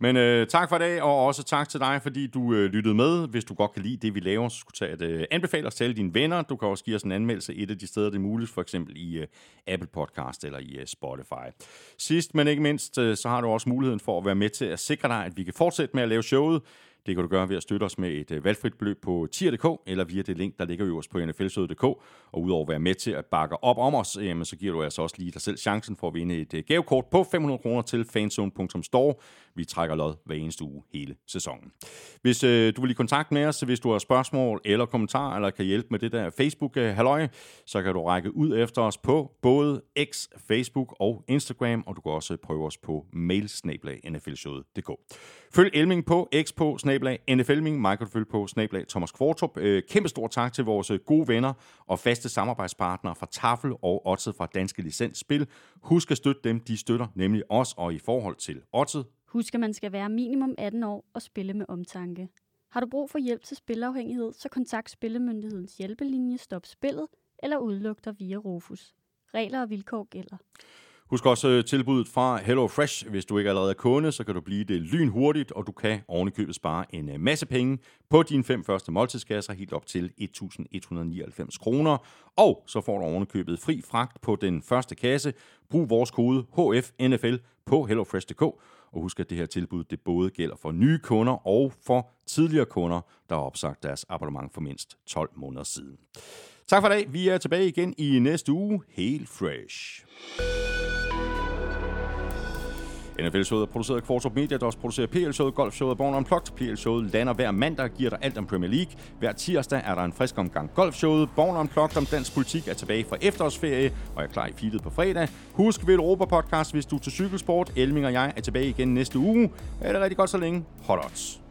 Speaker 1: Men øh, tak for i dag, og også tak til dig, fordi du øh, lyttede med. Hvis du godt kan lide det, vi laver, så skulle tage at øh, anbefale os til alle dine venner. Du kan også give os en anmeldelse et af de steder, det er muligt, for eksempel i øh, Apple Podcast eller i øh, Spotify. Sidst, men ikke mindst, øh, så har du også muligheden for at være med til at sikre dig, at vi kan fortsætte med at lave showet. Det kan du gøre ved at støtte os med et øh, valgfrit beløb på tier.dk, eller via det link, der ligger øverst på nflsøde.dk. Og udover at være med til at bakke op om os, jamen, så giver du altså også lige dig selv chancen for at vinde et øh, gavekort på 500 kroner til fanzone.store. Vi trækker lod hver eneste uge hele sæsonen. Hvis øh, du vil i kontakt med os, hvis du har spørgsmål eller kommentarer, eller kan hjælpe med det der Facebook-halløj, øh, så kan du række ud efter os på både X, Facebook og Instagram, og du kan også prøve os på mailsnablag.nflshowet.dk. Følg Elming på X på snablag NFLming, mig kan du følge på snablag Thomas Kvartrup. Øh, kæmpe stor tak til vores øh, gode venner og faste samarbejdspartnere fra Tafel og Otted fra Danske Licens Spil. Husk at støtte dem, de støtter nemlig os, og i forhold til Otted,
Speaker 3: Husk, at man skal være minimum 18 år og spille med omtanke. Har du brug for hjælp til spilafhængighed, så kontakt Spillemyndighedens hjælpelinje Stop Spillet eller udluk dig via Rufus. Regler og vilkår gælder.
Speaker 1: Husk også øh, tilbuddet fra Hello Fresh. Hvis du ikke allerede er kunde, så kan du blive det lynhurtigt, og du kan ovenikøbet spare en øh, masse penge på dine fem første måltidskasser, helt op til 1.199 kroner. Og så får du ovenikøbet fri fragt på den første kasse. Brug vores kode HFNFL på hellofresh.dk. Og husk, at det her tilbud det både gælder for nye kunder og for tidligere kunder, der har opsagt deres abonnement for mindst 12 måneder siden. Tak for i dag. Vi er tilbage igen i næste uge. Helt fresh. NFL-showet er produceret af Kvartrup Media, der også producerer PL-showet, Golf-showet, Born Unplugged. PL-showet lander hver mandag og giver dig alt om Premier League. Hver tirsdag er der en frisk omgang Golf-showet. Born Unplugged om dansk politik er tilbage fra efterårsferie og er klar i feedet på fredag. Husk ved Europa Podcast, hvis du er til cykelsport. Elming og jeg er tilbage igen næste uge. Er det rigtig godt så længe. Hot odds.